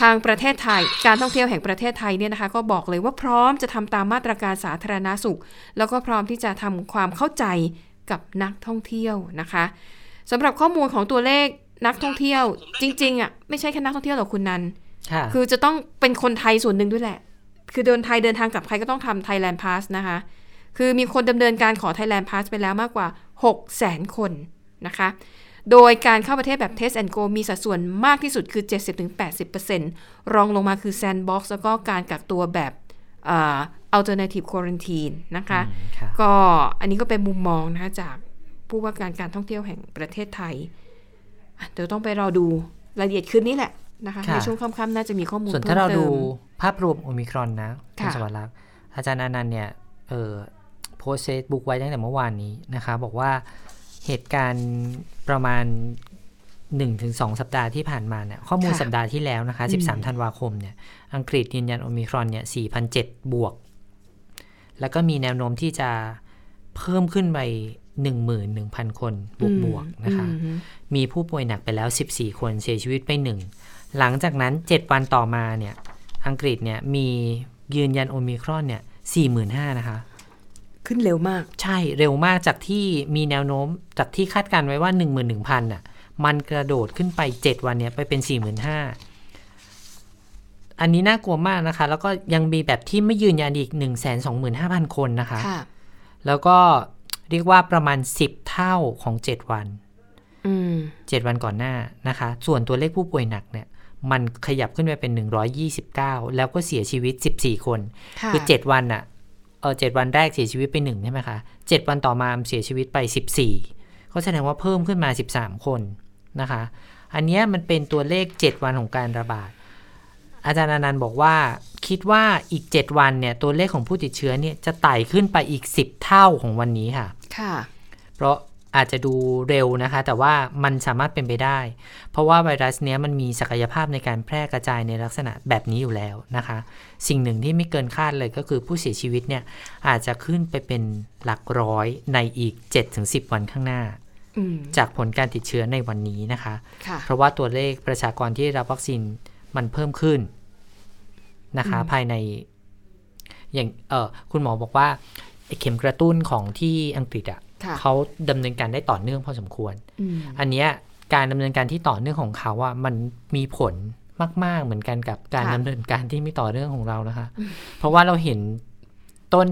ทางประเทศไทย การท่องเที่ยวแห่งประเทศไทยเนี่ยนะคะก็บอกเลยว่าพร้อมจะทำตามมาตรการสาธารณาสุข แล้วก็พร้อมที่จะทำความเข้าใจ กับนักท่องเที่ยวนะคะสำหรับข้อมูลของตัวเลขนักท่องเที่ยว จริงๆอะไม่ใช่แค่นักท่องเที่ยวหรอกคุณนันค่ะคือจะต้องเป็นคนไทยส่วนหนึ่งด้วยแหละ คือเดินไทยเดินทางกลับไทยก็ต้องทำ Thailand Pass นะคะ คือมีคนดำเนินการขอ Thailand Pass ไปแล้วมากกว่า 6 0 0 0 0 0คนนะคะ โดยการเข้าประเทศแบบ Test and Go มีสัดส่วนมากที่สุดคือ 70-80%รองลงมาคือ Sandbox แล้วก็การกักตัวแบบอ่า alternative quarantine นะคะอืมค่ะก็อันนี้ก็เป็นมุมมองนะคะจากผู้ว่าการการท่องเที่ยวแห่งประเทศไทยอะเดี๋ยวต้องไปรอดูรายละเอียดคืนนี้แหละนะคะค่ะในช่วงค่ำๆน่าจะมีข้อมูลเพิ่มเติม ส่วนถ้าเราดูภาพรวมโอมิครอนนะคุณค่ะสวัสดิ์รักษ์อาจารย์อนันต์เนี่ยเออโพสต์เฟซบุ๊กไว้ตั้งแต่เมื่อวานนี้นะคะ บอกว่าเหตุการณ์ประมาณ 1-2 สัปดาห์ที่ผ่านมาเนี่ยข้อมูลค่ะสัปดาห์ที่แล้วนะคะอืม13 ธันวาคมเนี่ยอังกฤษยืนยันโอมิครอนเนี่ย4,007บวก แล้วก็มีแนวโน้มที่จะเพิ่มขึ้นไป11,000 คนบวกบวกๆนะคะอืมมีผู้ป่วยหนักไปแล้ว 14 คนเสียชีวิตไปหนึ่ง หลังจากนั้น 7 วันต่อมาเนี่ย อังกฤษเนี่ยมียืนยันโอมิครอนเนี่ย45,000นะคะ ขึ้นเร็วมาก ใช่ เร็วมากจากที่มีแนวโน้มจากที่คาดการไว้ว่า 11,000น่ะ มันกระโดดขึ้นไป 7 วันเนี่ยไปเป็น 45,000 อันนี้น่ากลัวมากนะคะ แล้วก็ยังมีแบบที่ไม่ยืนยันอีก 125,000 คนนะคะค่ะแล้วก็เรียกว่าประมาณ 10 เท่าของ 7 วันอืม7วันก่อนหน้านะคะ ส่วนตัวเลขผู้ป่วยหนักเนี่ยมันขยับขึ้นไปเป็น 129 แล้วก็เสียชีวิต 14 คนค่ะคือ 7 วันอะเออ7วันแรกเสียชีวิตไป1ใช่ไหมคะ 7 วันต่อมาเสียชีวิตไป 14เขาแสดงว่าเพิ่มขึ้นมา 13 คนนะคะ อันเนี้ยมันเป็นตัวเลข 7 วันของการระบาด อาจารย์อนันต์บอกว่าคิดว่าอีก 7 วันเนี่ยตัวเลขของผู้ติดเชื้อเนี่ยจะไต่ขึ้นไปอีก 10 เท่าของวันนี้ค่ะ ค่ะ เพราะอาจจะดูเร็วนะคะ แต่ว่ามันสามารถเป็นไปได้ เพราะว่าไวรัสเนี้ยมันมีศักยภาพในการแพร่กระจายในลักษณะแบบนี้อยู่แล้วนะคะ สิ่งหนึ่งที่ไม่เกินคาดเลยก็คือผู้เสียชีวิตเนี่ยอาจจะขึ้นไปเป็นหลักร้อยในอีก 7-10 วันข้างหน้าอืมจากผลการติดเชื้อในวันนี้นะคะค่ะเพราะว่าตัวเลขประชากรที่ได้รับวัคซีน มันเพิ่มขึ้นนะคะอืมภายในอย่างเออคุณหมอบอกว่าไอ้เข็มกระตุ้นของที่อังกฤษอะค่ะเขาดำเนินการได้ต่อเนื่องพอสมควรอืมอันเนี้ยการดำเนินการที่ต่อเนื่องของเขาอะมันมีผลมาก ๆ เหมือนกันกับการค่ะดำเนินการที่ไม่ต่อเนื่องของเรานะคะ เพราะว่าเราเห็นต้น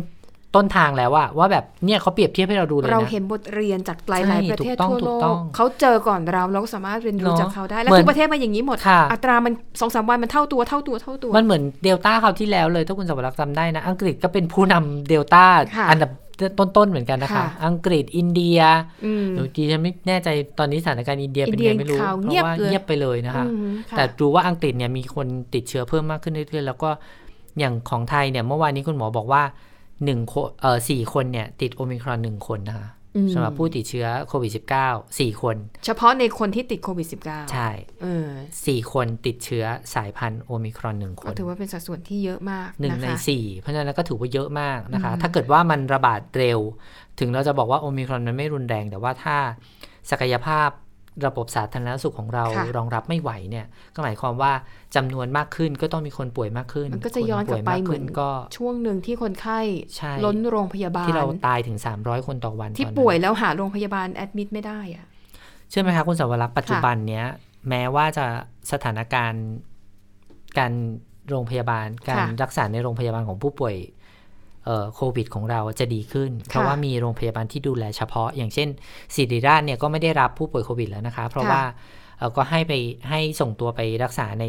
ต้นทางแล้วว่าว่าแบบเนี่ยเขาเปรียบเทียบให้เราดูเลยนะ เราเห็นบทเรียนจากหลายใช่ๆประเทศถูกต้องทั่วโลถูกต้กองเขาเจอก่อนเราเราก็สามารถเรียนรู้เนอะจากเขาได้ และเหมือนทุกประเทศมันอย่างนี้หมดค่ะอัตรามันสองสามวันมันเท่าตัวเท่าตัวเท่าตัว มันเหมือนเดลต้าคราวที่แล้วเลยถ้าคุณสวรักษ์จำได้นะ อังกฤษก็เป็นผู้นำเดลต้าค่ะอันดับต้นๆเหมือนกันนะคะค่ะอังกฤษอินเดียอืมหนูดีฉันไม่แน่ใจตอนนี้สถานการณ์อินเดียเป็นอินเดีไงยไม่รู้ข่าวเพเงียบราะว่าเลยเงียบไปเลยนะคะอืมค่ะแต่ดูว่าอังกฤษเนี่ยมีคนติดเชื้อเพิ่มมากขึ้นเรื่อยๆแล้วก็อย่างของไทยเนี่ยเมื่อวานนี้คุณหมอบอกว่า หนึ่งคนเอ่อสี่คนเนี่ย ติดโอมิครอนหนึ่งคนนะคะอืมสำหรับผู้ติดเชื้อโควิด -19 สี่คน เฉพาะในคนที่ติดโควิด -19 ใช่เออสี่คนติดเชื้อสายพันธุ์โอมิครอนหนึ่งคก็นถือว่าเป็นสัดส่วนที่เยอะมากหนึ่งะคะในสี่เพราะฉะนั้นก็ถือว่าเยอะมากนะคะอืมถ้าเกิดว่ามันระบาดเร็ว ถึงเราจะบอกว่าโอมิครอนมันไม่รุนแรง แต่ว่าถ้าศักยภาพ ระบบสาธารณสุขของเราค่ะรองรับไม่ไหวเนี่ย ก็หมายความว่าจำนวนมากขึ้นก็ต้องมีคนป่วยมากขึ้น มันก็จะย้อนกลับไปคป่วยากเหมืขึ้อนก็ช่วงหนึ่งที่คนไข้ใช่ล้นโรงพยาบาลที่เราตายถึง 300 คนต่อวัน ที่ตอนนั้นป่วยแล้วหาโรงพยาบาลแอดมิดไม่ได้อะเชื่อไหมคะคุณสาวรักษ์ปัจจุบันเนี้ยแม้ว่าจะสถานการณ์การโรงพยาบาลการรักษาในโรงพยาบาลของผู้ป่วยเอ่อ โควิดของเราจะดีขึ้น เพราะว่ามีโรงพยาบาลที่ดูแลเฉพาะ อย่างเช่นศิริราชเนี่ยก็ไม่ได้รับผู้ป่วยโควิดแล้วนะคะ เพราะว่าเอ่อก็ให้ไปให้ส่งตัวไปรักษาใน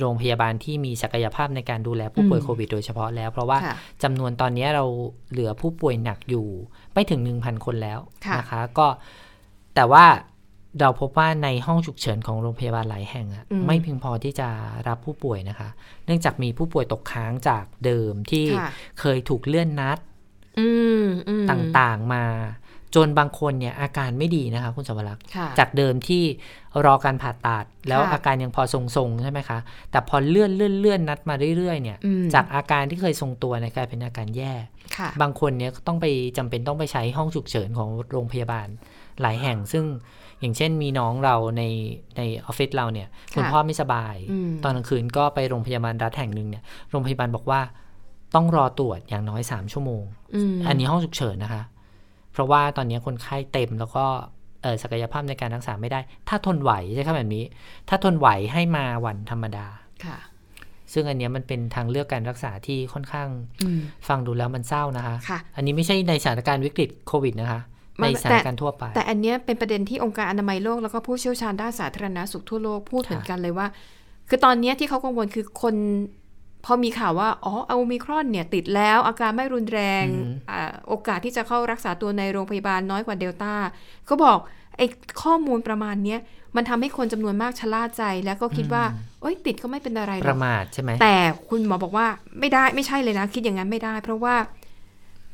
โรงพยาบาลที่มีศักยภาพในการดูแลผู้ป่วยโควิดโดยเฉพาะแล้ว เพราะว่าค่ะจำนวนตอนนี้เราเหลือผู้ป่วยหนักอยู่ ไม่ถึง 1,000 คนแล้วค่ะนะคะ ก็แต่ว่า เราพบว่าในห้องฉุกเฉินของโรงพยาบาลหลายแห่งอะอืมไม่เพียงพอที่จะรับผู้ป่วยนะคะ เนื่องจากมีผู้ป่วยตกค้างจากเดิมที่ค่ะเคยถูกเลื่อนนัดอืมอืมต่างๆมา จนบางคนเนี่ยอาการไม่ดีนะคะคุณสวรักษ์ค่ะจากเดิมที่รอการผ่าตัดแล้วค่ะอาการยังพอทรงๆใช่ไหมคะ แต่พอเลื่อนเลื่อนเลื่อนนัดมาเรื่อยๆเนี่ยอืมจากอาการที่เคยทรงตัวเนี่ยกลายเป็นอาการแย่ค่ะบางคนเนี่ยก็ต้องไปจำเป็นต้องไปใช้ห้องฉุกเฉินของโรงพยาบาลหลายแห่งซึ่ง อย่างเช่นมีน้องเราในในออฟฟิศเราเนี่ยคุณพ่อไม่สบายอืมตอนกลางคืนก็ไปโรงพยาบาลรัฐแห่งหนึ่งเนี่ยโรงพยาบาลบอกว่าต้องรอตรวจอย่างน้อย3ชั่วโมงอืมอันนี้ห้องฉุกเฉินนะคะ เพราะว่าตอนนี้คนไข้เต็มแล้วก็เอ่อศักยภาพในการรักษาไม่ได้ ถ้าทนไหวใช่ครับแบบนี้ ถ้าทนไหวให้มาวันธรรมดาค่ะซึ่งอันเนี้ยมันเป็นทางเลือกการรักษาที่ค่อนข้างอืมฟังดูแล้วมันเศร้านะคะค่ะอันนี้ไม่ใช่ในสถานการณ์วิกฤตโควิดนะคะมั ในนสถานการณ์ทั่วไป แต่อันเนี้ยเป็นประเด็นที่องค์การอนามัยโลกแล้วก็ผู้เชี่ยวชาญด้านสาธารณสุขทั่วโลกพูดค่ะเหมือนกันเลยว่า คือตอนเนี้ยที่เขากังวลคือคนพอมีข่าวว่า อ๋อเอามิครอนเนี่ยติดแล้วอาการไม่รุนแรงอาโอกาสที่จะเข้ารักษาตัวในโรงพยาบาลน้อยกว่าเดลต้าก็บอกไอ้ข้อมูลประมาณเนี้ยมันทำให้คนจำนวนมากชะล่าใจแล้วก็คิดว่าเอ้ยติดก็ไม่เป็นอะไรหปรอระกมาทใช่ไหมแต่คุณหมอบอกว่าไม่ได้ไม่ใช่เลยนะ คิดอย่างนั้นไม่ได้ เพราะว่า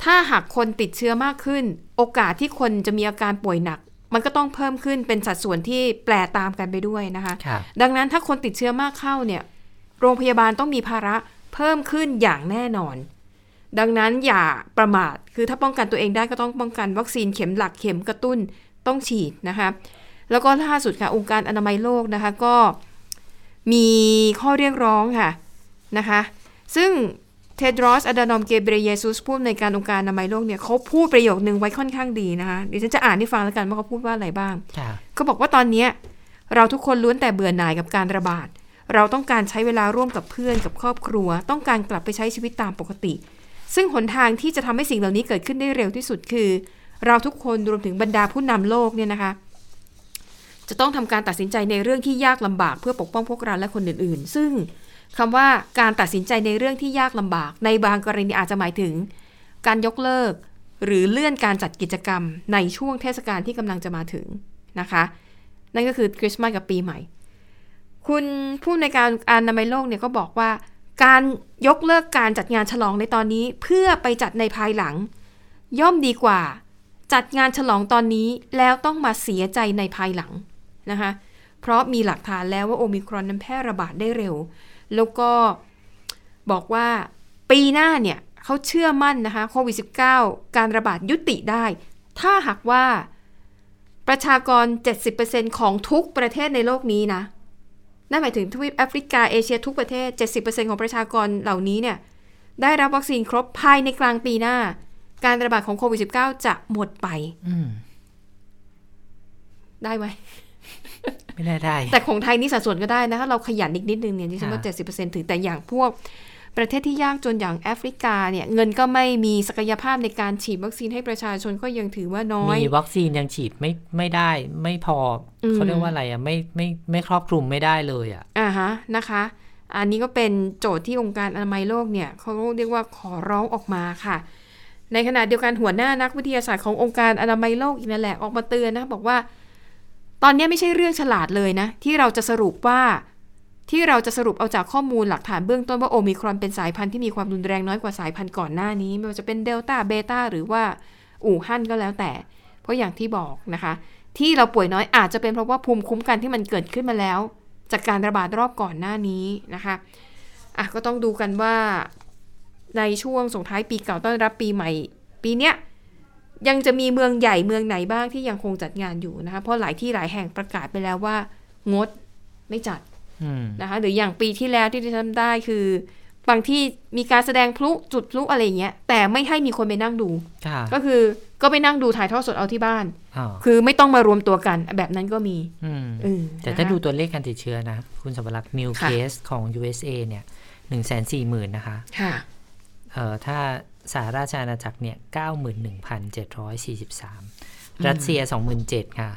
ถ้าหากคนติดเชื้อมากขึ้น โอกาสที่คนจะมีอาการป่วยหนัก มันก็ต้องเพิ่มขึ้นเป็นสัดส่วนที่แปรตามกันไปด้วยนะคะค่ะดังนั้นถ้าคนติดเชื้อมากเข้าเนี่ย โรงพยาบาลต้องมีภาระเพิ่มขึ้นอย่างแน่นอน ดังนั้นอย่าประมาท คือถ้าป้องกันตัวเองได้ก็ต้องป้องกันวัคซีนเข็มหลักเข็มกระตุ้นต้องฉีดนะคะ แล้วก็ล่าสุดค่ะองค์การอนามัยโลกนะคะก็มีข้อเรียกร้องค่ะนะคะ ซึ่งเทดรอสอดานอมเกเบรเยซุสผู้อำนวยการองค์การอนามัยโลกเนี่ยเขาพูดประโยคนึงไว้ค่อนข้างดีนะคะเดี๋ยวฉันจะอ่านให้ฟังแล้วกันว่าเขาพูดว่าอะไรบ้างค่ะเขาบอกว่าตอนเนี้ยเราทุกคนล้วนแต่เบื่อหน่ายกับการระบาด เราต้องการใช้เวลาร่วมกับเพื่อนกับครอบครัว ต้องการกลับไปใช้ชีวิตตามปกติ ซึ่งหนทางที่จะทำให้สิ่งเหล่านี้เกิดขึ้นได้เร็วที่สุดคือ เราทุกคนรวมถึงบรรดาผู้นำโลกเนี่ยนะคะ จะต้องทำการตัดสินใจในเรื่องที่ยากลำบากเพื่อปกป้องพวกเราและคนอื่น ๆ ซึ่ง คำว่าการตัดสินใจในเรื่องที่ยากลำบาก ในบางกรณีอาจจะหมายถึง การยกเลิก หรือเลื่อนการจัดกิจกรรม ในช่วงเทศกาลที่กำลังจะมาถึงนะคะ นั่นก็คือคริสต์มาสกับปีใหม่ คุณผู้ในการอนามัยโลกเนี่ยก็บอกว่า การยกเลิกการจัดงานฉลองในตอนนี้ เพื่อไปจัดในภายหลัง ย่อมดีกว่า จัดงานฉลองตอนนี้แล้วต้องมาเสียใจในภายหลังนะคะเพราะมีหลักฐานแล้วว่าโอมิครอนนั้นแพร่ระบาดได้เร็ว แล้วก็บอกว่าปีหน้าเนี่ยเขาเชื่อมั่นนะคะโควิด -19 การระบาดยุติได้ ถ้าหากว่าประชากร 70%ของทุกประเทศในโลกนี้นะนั่นหมายถึงทวีปแอฟริกาเอเชียทุกประเทศ 70%ของประชากรเหล่านี้เนี่ยได้รับวัคซีนครบภายในกลางปีหน้า การระบาดของโควิด -19 จะหมดไปอืมได้ไหม ไม่ได้ได้แต่ของไทยนี่สัดส่วนก็ได้นะถ้าเราขยันอีกนิดนึงเนี่ยดิฉันว่าค่ะ70%ถึงแต่อย่างพวกประเทศที่ยากจนอย่างแอฟริกาเนี่ยเงินก็ไม่มีศักยภาพในการฉีดวัคซีนให้ประชาชนก็ยังถือว่าน้อย มีวัคซีนยังฉีดไม่ไม่ได้ไม่พออมเขาเรียกว่าอะไรอะไม่ไม่ไม่ครอบคลุมไม่ได้เลยอะอ่าฮะนะคะ อันนี้ก็เป็นโจทย์ที่องค์การอนามัยโลกเนี่ยเขาเรียกว่าขอร้องออกมาค่ะ ในขณะเดียวกันหัวหน้านักวิทยาศาสตร์ขององค์การอนามัยโลกอีกนั่นแหละออกมาเตือนนะบอกว่า ตอนนี้ไม่ใช่เรื่องฉลาดเลยนะ ที่เราจะสรุปว่าที่เราจะสรุปเอาจากข้อมูลหลักฐานเบื้องต้นว่าโอมิครอนเป็นสายพันธุ์ที่มีความรุนแรงน้อยกว่าสายพันธุ์ก่อนหน้านี้ ไม่ว่าจะเป็นเดลต้าเบต้าหรือว่าอู่ฮั่นก็แล้วแต่ เพราะอย่างที่บอกนะคะ ที่เราป่วยน้อยอาจจะเป็นเพราะว่าภูมิคุ้มกันที่มันเกิดขึ้นมาแล้ว จากการระบาดรอบก่อนหน้านี้นะคะอะก็ต้องดูกันว่าในช่วงส่งท้ายปีเก่าต้อนรับปีใหม่ ปีเนี้ย ยังจะมีเมืองใหญ่เมืองไหนบ้างที่ยังคงจัดงานอยู่นะคะเพราะหลายที่หลายแห่งประกาศไปแล้วว่า งดไม่จัดอืมนะคะหรืออย่างปีที่แล้วที่ดิฉันได้คือบางที่มีการแสดงพลุจุดพลุอะไรอย่างเงี้ย แต่ไม่ให้มีคนไปนั่งดูค่ะก็คือก็ไปนั่งดูถ่ายทอดสดเอาที่บ้านอ๋อคือไม่ต้องมารวมตัวกันแบบนั้นก็มีอืมเออแต่ถ้านะคะดูตัวเลขการติดเชื้อนะ คุณสมรักษ์ new ค่ะ case ของ USA เนี่ยหนึ่งแสนสี่หมื่นนะคะค่ะเอ่อ ถ้าสหราชอาณาจักรเนี่ยเก้าหมื่นหนึ่งพันเจ็ดร้อยสี่สิบสามรัสเซียสองหมื่นเจ็ดค่ะ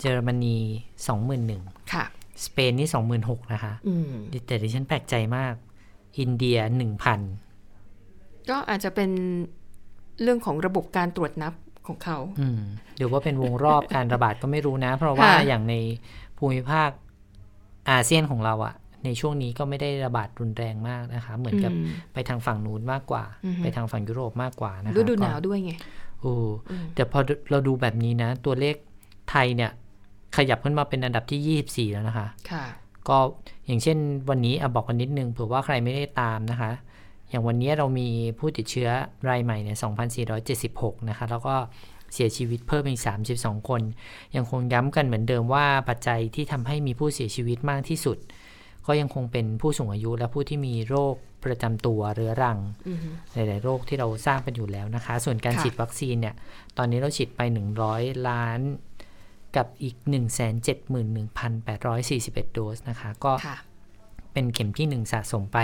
เยอรมนีสองหมื่นหนึ่งค่ะ สเปนนี่สองหมื่นหกนะคะอืมแต่ดิฉันแปลกใจมาก อินเดียหนึ่งพันก็อาจจะเป็นเรื่องของระบบการตรวจนับของเขาอืมหรือว่าเป็นวงรอบการระบาดก็ไม่รู้นะ เพราะว่าค่ะอย่างในภูมิภาคอาเซียนของเราอะ ในช่วงนี้ก็ไม่ได้ระบาดรุนแรงมากนะคะ เหมือนกับอืมไปทางฝั่งนู้นมากกว่าอือฮึไปทางฝั่งยุโรปมากกว่านะคะฤดูหนาวก็ด้วยไงโอ้อืมแต่พอเราดูแบบนี้นะ ตัวเลขไทยเนี่ย ขยับขึ้นมาเป็นอันดับที่ 24 แล้วนะคะ ค่ะ ก็อย่างเช่นวันนี้อะบอกกันนิดนึงเผื่อว่าใครไม่ได้ตามนะคะ อย่างวันนี้เรามีผู้ติดเชื้อรายใหม่เนี่ย 2,476 นะคะ แล้วก็เสียชีวิตเพิ่มอีก 32 คน ยังคงย้ำกันเหมือนเดิมว่าปัจจัยที่ทำให้มีผู้เสียชีวิตมากที่สุด ก็ยังคงเป็นผู้สูงอายุและผู้ที่มีโรคประจำตัวเรื้อรังอือฮึหลาย ๆ โรคที่เราทราบกันอยู่แล้วนะคะ ส่วนการค่ะฉีดวัคซีนเนี่ย ตอนนี้เราฉีดไป 100 ล้านกับอีก 171,841 โดสนะคะ ก็ค่ะเป็นเข็มที่ 1 สะสมไป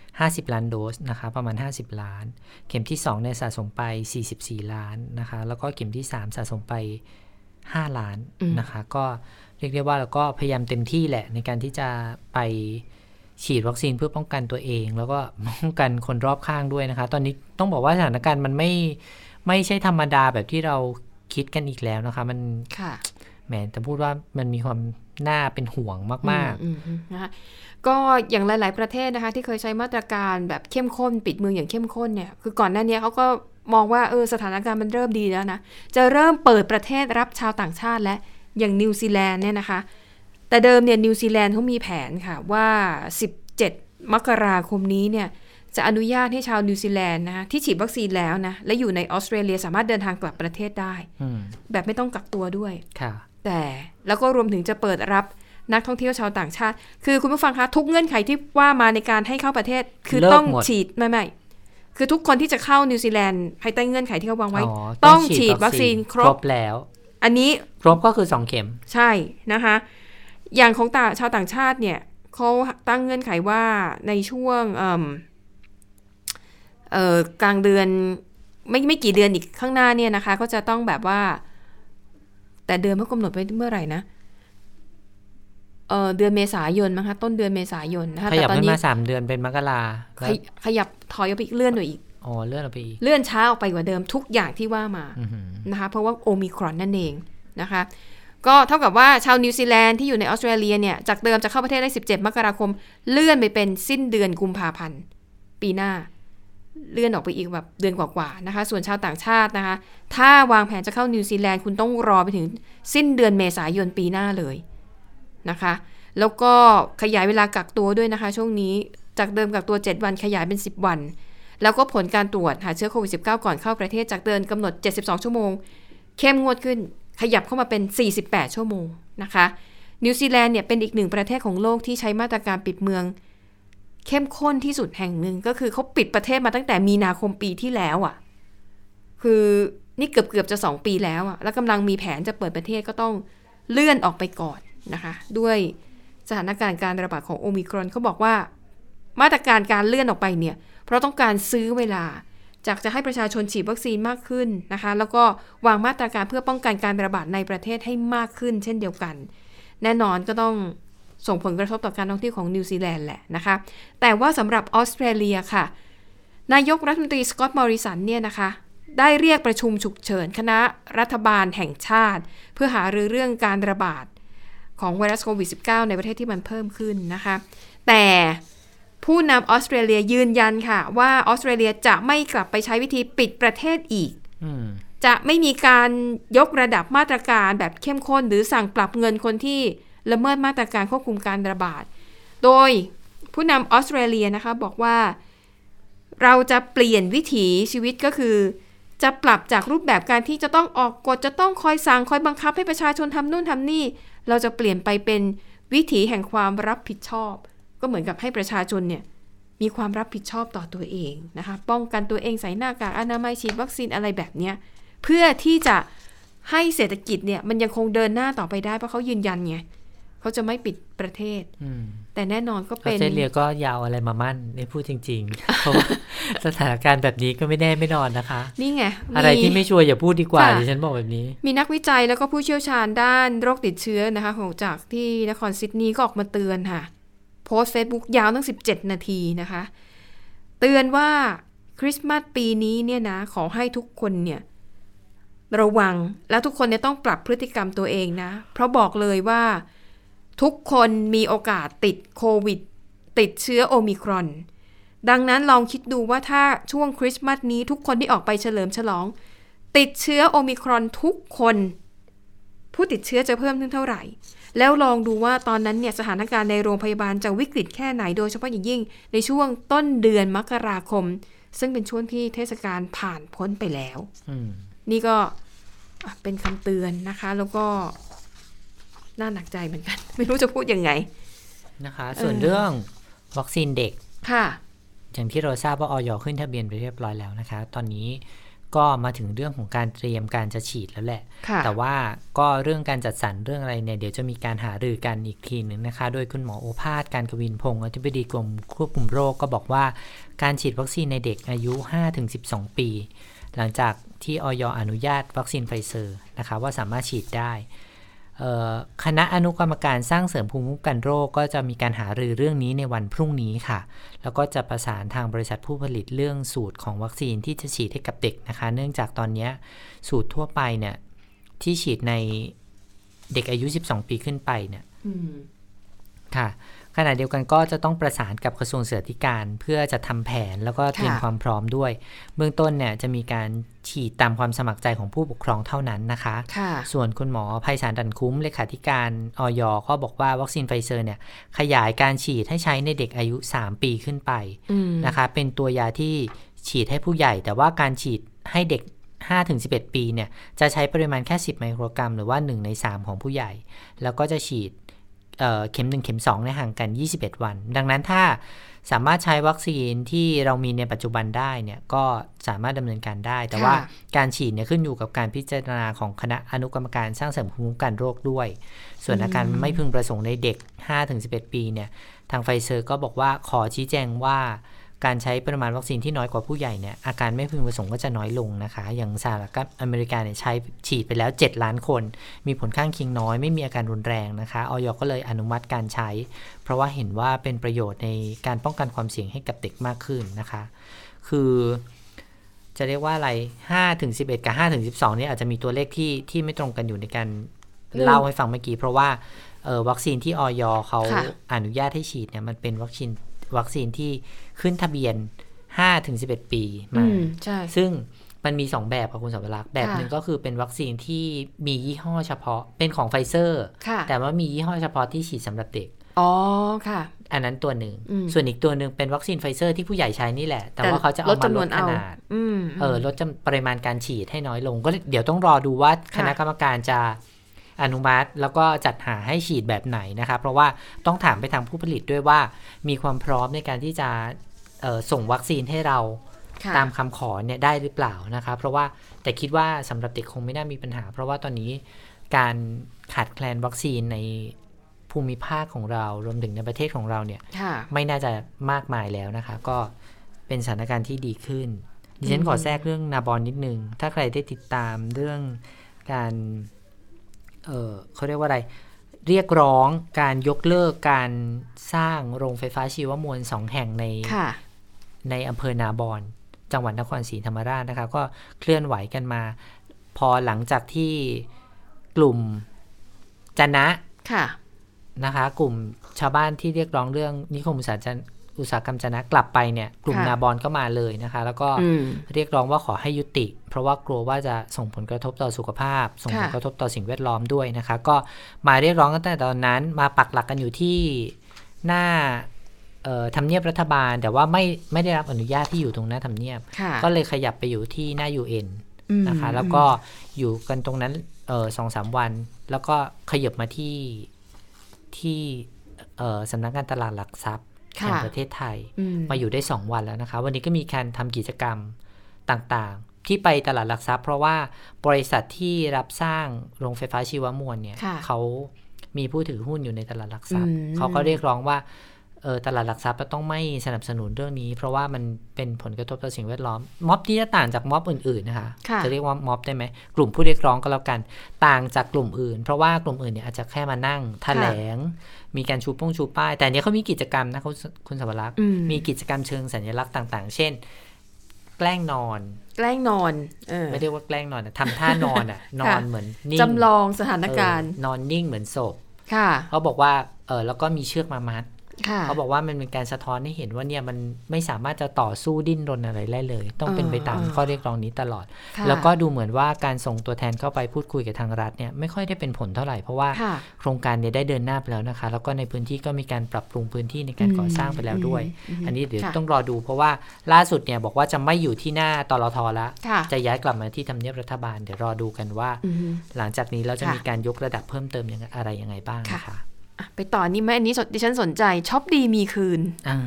50 ล้านโดสนะคะ ประมาณ 50 ล้าน เข็มที่2เนี่ยสะสมไป 44 ล้านนะคะ แล้วก็เข็มที่ 3 สะสมไป 5 ล้านอืมนะคะ ก็ เรียกได้ว่าเราก็พยายามเต็มที่แหละ ในการที่จะไปฉีดวัคซีนเพื่อป้องกันตัวเอง แล้วก็ป้องกันคนรอบข้างด้วยนะคะ ตอนนี้ต้องบอกว่าสถานการณ์มันไม่ไม่ใช่ธรรมดาแบบที่เราคิดกันอีกแล้วนะคะ มันค่ะแหมแต่พูดว่ามันมีความน่าเป็นห่วงมากอืมอืมนะคะก็อย่างหลาย ๆ ประเทศนะคะ ที่เคยใช้มาตรการแบบเข้มข้น ปิดเมืองอย่างเข้มข้นเนี่ยคือก่อนหน้านี้เขาก็มองว่าเออสถานการณ์มันเริ่มดีแล้วนะ จะเริ่มเปิดประเทศรับชาวต่างชาติและ อย่างนิวซีแลนด์เนี่ยนะคะ แต่เดิมเนี่ยนิวซีแลนด์เขามีแผนค่ะว่า 17 มกราคมนี้เนี่ยจะอนุญาตให้ชาวนิวซีแลนด์นะคะที่ฉีดวัคซีนแล้วนะและอยู่ในออสเตรเลียสามารถเดินทางกลับประเทศได้ๆอืมแบบไม่ต้องกักตัวด้วยค่ะแต่แล้วก็รวมถึงจะเปิดรับนักท่องเที่ยวชาวต่างชาติ คือคุณผู้ฟังคะทุกเงื่อนไขที่ว่ามาในการให้เข้าประเทศ คือเลิกต้องหมดฉีดไม่ไม่คือทุกคนที่จะเข้านิวซีแลนด์ภายใต้เงื่อนไขที่เขาวางไว้อ๋อต้องฉีดวัคซีนครบแล้ว อันนี้ครบก็คือ 2 เข็ม ใช่นะคะ อย่างของต่างชาวต่างชาติเนี่ยเขาตั้งเงื่อนไขว่าในช่วงเอิ่มเอ่อกลางเดือนไม่ไม่กี่เดือนอีกข้างหน้าเนี่ยนะคะ ก็จะต้องแบบว่า แต่เดือนเขากำหนดไว้เมื่อไหร่นะเออเดือนเมษายนมั้งคะต้นเดือนเมษายนนะคะขแต่ยับตอนขึ้นนี้มา3เดือนเป็นมกราขยขยับถอยออกไปอีกเลื่อนหน่อยอีก อ๋อเลื่อนออกไปอีกเลื่อนช้าออกไปกว่าเดิมทุกอย่างที่ว่ามาอื้อหือนะคะ เพราะว่าโอมิครอนนั่นเองนะคะ ก็เท่ากับว่าชาวนิวซีแลนด์ที่อยู่ในออสเตรเลียเนี่ย จากเดิมจะเข้าประเทศได้ 17 มกราคม เลื่อนไปเป็นสิ้นเดือนกุมภาพันธ์ ปีหน้า เลื่อนออกไปอีกแบบเดือนกว่าๆนะคะ ส่วนชาวต่างชาตินะคะ ถ้าวางแผนจะเข้านิวซีแลนด์คุณต้องรอไปถึงสิ้นเดือนเมษายนปีหน้าเลยนะคะ แล้วก็ขยายเวลากักตัวด้วยนะคะ ช่วงนี้จากเดิมกักตัว 7 วันขยายเป็น 10 วัน แล้วก็ผลการตรวจหาเชื้อโควิด -19 ก่อนเข้าประเทศจากเดิมกำหนด 72 ชั่วโมง เข้มงวดขึ้นขยับเข้ามาเป็น 48 ชั่วโมงนะคะ นิวซีแลนด์เนี่ยเป็นอีกหนึ่งประเทศของโลกที่ใช้มาตรการปิดเมือง เข้มข้นที่สุดแห่งหนึ่งก็คือเขาปิดประเทศมาตั้งแต่มีนาคมปีที่แล้วอะ่ะ คือนี่เกือบเกือบจะสองปีแล้วอะ่ะ แล้วกำลังมีแผนจะเปิดประเทศก็ต้องเลื่อนออกไปก่อนนะคะ ด้วยสถานการณ์การระบาดของโอมิครอนเขาบอกว่า มาตรการการเลื่อนออกไปเนี่ย เพราะต้องการซื้อเวลา จากจะให้ประชาชนฉีดวัคซีนมากขึ้นนะคะ แล้วก็วางมาตรการเพื่อป้องกันการระบาดในประเทศให้มากขึ้น เช่นเดียวกัน แน่นอนก็ต้องส่งผลกระทบต่อการท่องเที่ยวของนิวซีแลนด์แหละนะคะ แต่ว่าสำหรับออสเตรเลียค่ะ นายกรัฐมนตรีสกอตต์มอริสันเนี่ยนะคะ ได้เรียกประชุมฉุกเฉินคณะรัฐบาลแห่งชาติ เพื่อหารือเรื่องการระบาดของไวรัสโควิด -19 ในประเทศที่มันเพิ่มขึ้นนะคะ แต่ ผู้นำออสเตรเลียยืนยันค่ะ ว่าออสเตรเลียจะไม่กลับไปใช้วิธีปิดประเทศอีกอืมจะไม่มีการยกระดับมาตรการแบบเข้มข้น หรือสั่งปรับเงินคนที่ละเมิดมาตรการควบคุมการระบาด โดยผู้นำออสเตรเลียนะคะบอกว่า เราจะเปลี่ยนวิถีชีวิตก็คือ จะปรับจากรูปแบบการที่จะต้องออกกฎ จะต้องคอยสั่งคอยบังคับให้ประชาชนทำนู่นทำนี่ เราจะเปลี่ยนไปเป็นวิถีแห่งความรับผิดชอบ ก็เหมือนกับให้ประชาชนเนี่ยมีความรับผิดชอบต่อตัวเองนะคะป้องกันตัวเองใส่หน้ากากอนามัยฉีดวัคซีนอะไรแบบเนี้ยเพื่อที่จะให้เศรษฐกิจเนี่ยมันยังคงเดินหน้าต่อไปได้เพราะเขายืนยันไงเขาจะไม่ปิดประเทศอืมแต่แน่นอนก็เป็นออสเตรเลียก็ยาวอะไรมามั่นในพูดจริงๆเพราะว่าสถานการณ์แบบนี้ก็ไม่แน่ไม่นอนนะคะ นี่ไง อะไรที่ไม่ชัวร์อย่าพูดดีกว่าค่ะดิฉันบอกแบบนี้ มีนักวิจัยแล้วก็ผู้เชี่ยวชาญด้านโรคติดเชื้อนะคะของจากที่นครซิดนีย์ก็ออกมาเตือนค่ะ โพสต์เฟซบุ๊กยาวตั้ง 17 นาทีนะคะ เตือนว่าคริสต์มาสปีนี้เนี่ยนะขอให้ทุกคนเนี่ยระวังแล้วทุกคนเนี่ยต้องปรับพฤติกรรมตัวเองนะ เพราะบอกเลยว่าทุกคนมีโอกาสติดโควิด ติดเชื้อโอมิครอน ดังนั้นลองคิดดูว่าถ้าช่วงคริสต์มาสนี้ทุกคนที่ออกไปเฉลิมฉลอง ติดเชื้อโอมิครอนทุกคน ผู้ติดเชื้อจะเพิ่มขึ้นเท่าไหร่ แล้วลองดูว่าตอนนั้นเนี่ยสถานการณ์ในโรงพยาบาลจะวิกฤตแค่ไหนโดยเฉพาะอย่างยิ่ง ในช่วงต้นเดือนมกราคม ซึ่งเป็นช่วงที่เทศกาลผ่านพ้นไปแล้วอืมนี่ก็อะเป็นคำเตือนนะคะ แล้วก็น่าหนักใจเหมือนกัน ไม่รู้จะพูดยังไงนะคะ ส่วนเรื่องวัคซีนเด็กค่ะ อย่างที่เราทราบว่าออยขึ้นทะเบียนไปเรียบร้อยแล้วนะคะ ตอนนี้ ก็มาถึงเรื่องของการเตรียมการจะฉีดแล้วแหละค่ะแต่ว่าก็เรื่องการจัดสรรเรื่องอะไรเนี่ยเดี๋ยวจะมีการหารือกันอีกทีหนึ่งนะคะ โดยคุณหมอโอภาสการกวินพงศ์อธิบดีกรมควบคุมโรคก็บอกว่า การฉีดวัคซีนในเด็กอายุ 5-12 ปี หลังจากที่อย.อนุญาตวัคซีนไฟเซอร์นะคะว่าสามารถฉีดได้เอ่อ คณะอนุกรรมการสร้างเสริมภูมิคุ้มกันโรคก็จะมีการหารือเรื่องนี้ในวันพรุ่งนี้ค่ะ แล้วก็จะประสานทางบริษัทผู้ผลิตเรื่องสูตรของวัคซีนที่จะฉีดให้กับเด็กนะคะ เนื่องจากตอนเนี้ยสูตรทั่วไปเนี่ยที่ฉีดในเด็กอายุ 12 ปีขึ้นไปเนี่ยอืมค่ะ ขณะเดียวกันก็จะต้องประสานกับกระทรวงศึกษาธิการเพื่อจะทำแผนแล้วก็เตรียมค่ะความพร้อมด้วย เบื้องต้นเนี่ยจะมีการฉีดตามความสมัครใจของผู้ปกครองเท่านั้นนะคะค่ะส่วนคุณหมอไพศาลดันคุ้มเลขาธิการออยก็บอกว่าวัคซีนไฟเซอร์เนี่ยขยายการฉีดให้ใช้ในเด็กอายุ 3 ปีขึ้นไปอืมนะคะ เป็นตัวยาที่ฉีดให้ผู้ใหญ่ แต่ว่าการฉีดให้เด็ก5-11 ปีเนี่ยจะใช้ปริมาณแค่ 10 ไมโครกรัม หรือว่า 1 ใน 3 ของผู้ใหญ่ แล้วก็จะฉีด เอ่อเข็ม 1 เข็ม2ในยห่างกัน 21 วัน ดังนั้นถ้าสามารถใช้วัคซีนที่เรามีในปัจจุบันได้เนี่ยก็สามารถดำเนินการได้ แต่ว่าการฉีดเนี่ยขึ้นอยู่กับการพิจารณาของคณะอนุกรรมการสร้างเสริมภูมิคุ้มกันโรคด้วย ส่วนอาการไม่พึงประสงค์ในเด็ก 5-11 ปีเนี่ยทางไฟเซอร์ก็บอกว่าขอชี้แจงว่า การใช้ปริมาณวัคซีนที่น้อยกว่าผู้ใหญ่เนี่ยอาการไม่พึงประสงค์ก็จะน้อยลงนะคะ อย่างสหรัฐอเมริกาเนี่ยใช้ฉีดไปแล้ว 7 ล้านคน มีผลข้างเคียงน้อยไม่มีอาการรุนแรงนะคะออยก็เลยอนุมัติการใช้ เพราะว่าเห็นว่าเป็นประโยชน์ในการป้องกันความเสี่ยงให้กับเด็กมากขึ้นนะคะ คือจะเรียกว่าอะไร5ถึง11 กับ5ถึง12เนี่ยอาจจะมีตัวเลขที่ที่ไม่ตรงกันอยู่ในการเล่าให้ฟังเมื่อกี้ เพราะว่าเอ่อวัคซีนที่ออยเขาค่ะอนุญาตให้ฉีดเนี่ยมันเป็นวัคซีนวัคซีนที่ ขึ้นทะเบียน5ถึง11ปีอืมามใช่ซึ่งมันมี 2 แบบค่ะคุณสาวรักษ์แบบค่ะหนึ่งก็คือเป็นวัคซีนที่มียี่ห้อเฉพาะเป็นของไฟเซอร์ค่ะแต่ว่ามียี่ห้อเฉพาะที่ฉีดสำหรับเด็ก อ๋อค่ะ อันนั้นตัวหนึ่งอืมส่วนอีกตัวหนึ่งเป็นวัคซีนไฟเซอร์ที่ผู้ใหญ่ใช้นี่แหละ แต่ว่าเขาจะลเอาดมาจำนลวนดขเอานาดอืมเออลดจำปริมาณการฉีดให้น้อยลง ก็เดี๋ยวต้องรอดูว่าคณะกรรมการจะ อนุมัติ แล้วก็จัดหาให้ฉีดแบบไหนนะคะเพราะว่าต้องถามไปทางผู้ผลิตด้วยว่า มีความพร้อมในการที่จะเอ่อส่งวัคซีนให้เราค่ะตามคำขอเนี่ยได้หรือเปล่านะคะเพราะว่าแต่คิดว่าสำหรับเด็กคงไม่น่ามีปัญหา เพราะว่าตอนนี้การขาดแคลนวัคซีนในภูมิภาคของเรารวมถึงในประเทศของเราเนี่ยค่ะไม่น่าจะมากมายแล้วนะคะ ก็เป็นสถานการณ์ที่ดีขึ้นดิฉันขอแทรกเรื่องนาบอลนิดนึง ถ้าใครได้ติดตามเรื่องการ เออเขาเรียกว่าอะไร เรียกร้องการยกเลิกการสร้างโรงไฟฟ้าชีวมวลสองแห่งในค่ะในอำเภอนาบอนจังหวัดนครศรีธรรมราชนะคะ ก็เคลื่อนไหวกันมา พอหลังจากที่กลุ่มจะนะค่ะนะคะ กลุ่มชาวบ้านที่เรียกร้องเรื่องนิคมอุตสาหกรรม อุตสาหกรรมจะนะกลับไปเนี่ย กลุ่มค่ะนาบอนก็มาเลยนะคะ แล้วก็อืมเรียกร้องว่าขอให้ยุติ เพราะว่ากลัวว่าจะส่งผลกระทบต่อสุขภาพ ส่งผลค่ะกระทบต่อสิ่งแวดล้อมด้วยนะคะ ก็มาเรียกร้องตั้งแต่ตอนนั้น มาปักหลักกันอยู่ที่หน้าเอ่อทำเนียบรัฐบาล แต่ว่าไม่ไม่ได้รับอนุญาตที่อยู่ตรงหน้าทำเนียบค่ะก็เลยขยับไปอยู่ที่หน้า UN อืมนะคะ แล้วก็อยู่กันตรงนั้นเออสองสามวัน แล้วก็ขยับมาที่ที่เอ่อสำนักงานตลาดหลักทรัพย์ แห่งค่ะประเทศไทยอืมมาอยู่ได้ 2 วันแล้วนะคะ วันนี้ก็มีการทำกิจกรรมต่างๆ ที่ไปตลาดหลักทรัพย์ เพราะว่าบริษัทที่รับสร้างโรงไฟฟ้าชีวมวลเนี่ยค่ะเขามีผู้ถือหุ้นอยู่ในตลาดหลักทรัพย์อืมเขาก็เรียกร้องว่า เออตลาดหลักทรัพย์ต้องไม่สนับสนุนเรื่องนี้ เพราะว่ามันเป็นผลกระทบต่อสิ่งแวดล้อม ม็อบที่จะต่างจากม็อบอื่นๆนะคะค่ะจะเรียกว่าม็อบได้ไหมกลุ่มผู้เรียกร้องก็แล้วกัน ต่างจากกลุ่มอื่น เพราะว่ากลุ่มอื่นเนี่ยอาจจะแค่มานั่งแถลง มีการชูป้องชูป้าย แต่อันเนี้ยเขามีกิจกรรมนะคุณคุณสวรักษ์อืมมีกิจกรรมเชิงสัญลักษณ์ต่าง ๆ เช่นกแกล้งนอนแกล้งนอนเออไม่ได้ว่าแกล้งนอนอะทำท่านอนอะนอนเหมือนนิ่งจำลองสถานการณ์เออนอนนิ่งเหมือนศพค่ะเขาบอกว่าเออแล้วก็มีเชือกมามัดค่ะ เขาบอกว่ามันเป็นการสะท้อนให้เห็นว่าเนี่ยมันไม่สามารถจะต่อสู้ดิ้นรนอะไรได้เลย ต้องเป็นไปตามเออข้อเรียกร้องนี้ตลอดค่ะแล้วก็ดูเหมือนว่าการส่งตัวแทนเข้าไปพูดคุยกับทางรัฐเนี่ยไม่ค่อยได้เป็นผลเท่าไหร่เพราะว่าค่ะโครงการเนี่ยได้เดินหน้าไปแล้วนะคะ แล้วก็ในพื้นที่ก็มีการปรับปรุงพื้นที่ในการก่อสร้างไปแล้วด้วยอืมอันนี้เดี๋ยวค่ะต้องรอดูเพราะว่าล่าสุดเนี่ยบอกว่าจะไม่อยู่ที่หน้าตลทแล้วค่ะจะย้ายกลับมาที่ทำเนียบรัฐบาลเดี๋ยวรอดูกันว่าอืมหลังจากนี้เราจะค่ะมีการยกระดับเพิ่มเติมยังไงอะไรยังไงบ้างค่ะนะคะอะ ไปต่อนี่ไหมอันนี้สนดิฉันสนใจช็อปดีมีคืนอ่า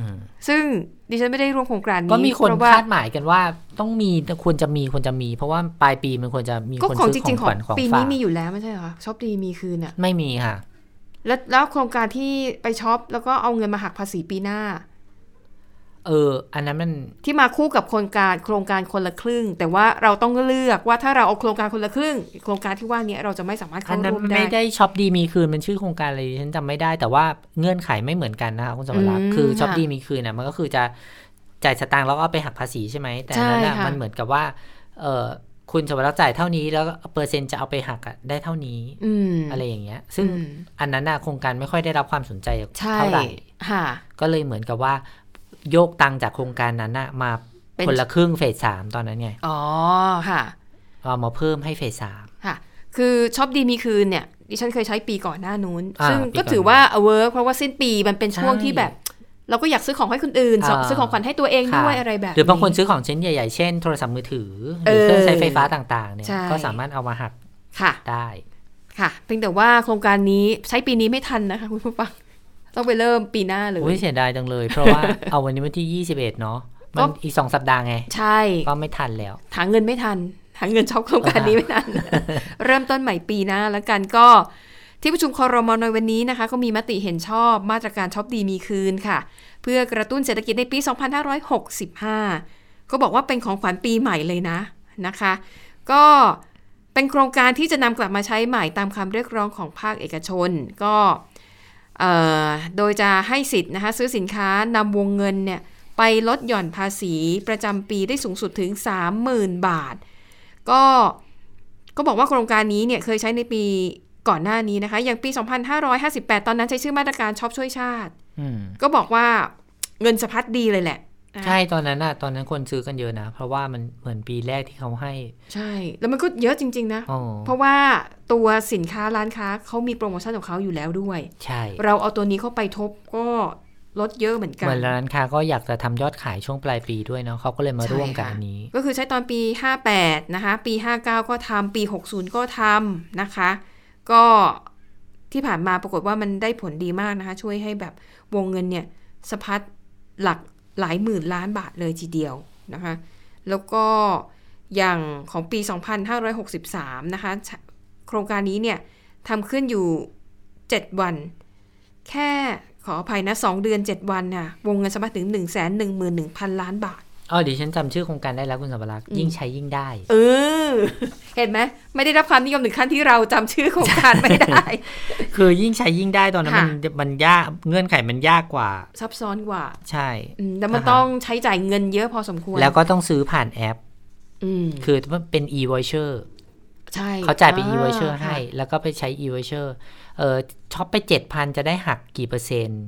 ซึ่งดิฉันไม่ได้ร่วมโครงการนี้ก็มีคนเพราะว่าคาดหมายกันว่าต้องมีควรจะมีควรจะมี เพราะว่าปลายปีมันควรจะมีก็คนของซื้จอขอริงงๆขของวัญของปีฝานี้กมีอยู่แล้วไม่ใช่เหรอช็อปดีมีคืนอะไม่มีค่ะ แล้วแล้วโครงการที่ไปช็อปแล้วก็เอาเงินมาหักภาษีปีหน้า เออ อันนั้นมันที่มาคู่กับโครงการโครงการคนละครึ่ง แต่ว่าเราต้องเลือกว่าถ้าเราเอาโครงการคนละครึ่ง โครงการที่ว่านี้เราจะไม่สามารถอัเข้านนั้นร่วมไม่ได้ได้ช็อปดีมีคืนมันชื่อโครงการอะไรดิฉันจำไม่ได้แต่ว่าเงื่อนไขไม่เหมือนกันนะคะคุณสมรักษ์อืมคือช็อปค่ะดีมีคืนน่ะมันก็คือจะจ่ายสตางค์แล้วก็เอาไปหักภาษีใช่ไหมแต่อันนั้นน่ะใช่ค่ะมันเหมือนกับว่า เออคุณสมรักษ์จ่ายเท่านี้แล้วเปอร์เซ็นต์จะเอาไปหักอะได้เท่านี้อืมอะไรอย่างเงี้ย ซึ่งอืมอันนั้นน่ะโครงการไม่ค่อยได้รับความสนใจใช่เท่าไหร่ค่ะก็เลยเหมือนกับว่า โยกตังค์จากโครงการนั้นน่ะมาเป็นคนละครึ่งเฟสสามตอนนั้นไง อ๋อค่ะเอามาเพิ่มให้เฟสสามค่ะ คือช็อปดีมีคืนเนี่ยดิฉันเคยใช้ปีก่อนหน้านู้นอ่าซึ่งปีก็ก่อนถือว่า work เพราะว่าสิ้นปีมันเป็นช่วงใช่ที่แบบ เราก็อยากซื้อของให้คนอื่นอ่าซื้อของขวัญให้ตัวเองค่ะด้วยอะไรแบบ หรือบางคนซื้อของชิ้นใหญ่ๆ เช่นโทรศัพท์มือถือ หรือเออเครื่องใช้ไฟฟ้าต่างๆเนี่ยใช่ก็สามารถเอามาหักค่ะได้ค่ะเพียงแต่ว่าโครงการนี้ใช้ปีนี้ไม่ทันนะคะคุณผู้ฟัง ต้องไปเริ่มปีหน้าเลยอุ้ยเสียดายจังเลย เพราะว่าเอาวันนี้วันที่ 21 เนาะมันก็อีกสองสัปดาห์ไง ใช่ ก็ไม่ทันแล้ว หาเงินไม่ทัน หาเงินช็อปโครงการนี้ไม่ทัน เริ่มต้นใหม่ปีหน้าแล้วกันก็ที่ประชุมคอรมอในวันนี้นะคะ ก็มีมติเห็นชอบมาตรการช็อปดีมีคืนค่ะ เพื่อกระตุ้นเศรษฐกิจในปี 2565 ก็บอกว่าเป็นของขวัญปีใหม่เลยนะนะคะ ก็เป็นโครงการที่จะนำกลับมาใช้ใหม่ตามคำเรียกร้องของภาคเอกชน ก็เอ่อ โดยจะให้สิทธิ์นะคะซื้อสินค้านำวงเงินเนี่ยไปลดหย่อนภาษีประจำปีได้สูงสุดถึง 30,000 บาท ก็ก็บอกว่าโครงการนี้เนี่ยเคยใช้ในปีก่อนหน้านี้นะคะ อย่างปี 2558 ตอนนั้นใช้ชื่อมาตรการช็อปช่วยชาติอืมก็บอกว่าเงินสะพัดดีเลยแหละนะคะ ใช่ตอนนั้นน่ะตอนนั้นคนซื้อกันเยอะนะ เพราะว่ามันเหมือนปีแรกที่เขาให้ ใช่ แล้วมันก็เยอะจริง ๆ นะอ๋อเพราะว่าตัวสินค้าร้านค้าเขามีโปรโมชั่นของเขาอยู่แล้วด้วย ใช่ เราเอาตัวนี้เข้าไปทบก็ลดเยอะเหมือนกัเหนมือนร้านค้าก็อยากจะทำยอดขายช่วงปลายปีด้วยเนาะเขาก็เลยมาร่วมกับใช่ค่ะอันนี้ ก็คือใช้ตอนปี 58 นะคะ ปี 59 ก็ทำปี 60 ก็ทำนะคะ ก็ที่ผ่านมาปรากฏว่ามันได้ผลดีมากนะคะ ช่วยให้แบบวงเงินเนี่ยสะพัดหลัก หลายหมื่นล้านบาทเลยทีเดียวนะคะ แล้วก็อย่างของปี 2563 นะคะ โครงการนี้เนี่ยทำขึ้นอยู่ 7 วัน แค่ขออภัยนะ 2 เดือน 7 วันน่ะวงเงินสะพัดถึง 1 1 1 0 0 0 ล้านบาท อ๋อเดี๋ยวฉันจำชื่อโครงการได้แล้วคุณสัมภาระยิ่งใช้ยิ่งได้ เออ เห็นไหมไม่ได้รับความนิยมถึงขั้นที่เราจำชื่อโครงการไม่ได้ คือยิ่งใช้ยิ่งได้ตอนนั้นค่ะมันมันยากเงื่อนไขมันยากกว่า ซับซ้อนกว่า ใช่อืมแล้วมันอ่าฮะต้องใช้จ่ายเงินเยอะพอสมควร แล้วก็ต้องซื้อผ่านแอปอืมคือเป็น e-voucher ใช่เขาจ่ายเป็นอ่ e-voucher ให้ค่ะแล้วก็ไปใช้ e-voucher เออช็อปไป7,000จะได้หักกี่เปอร์เซ็นต์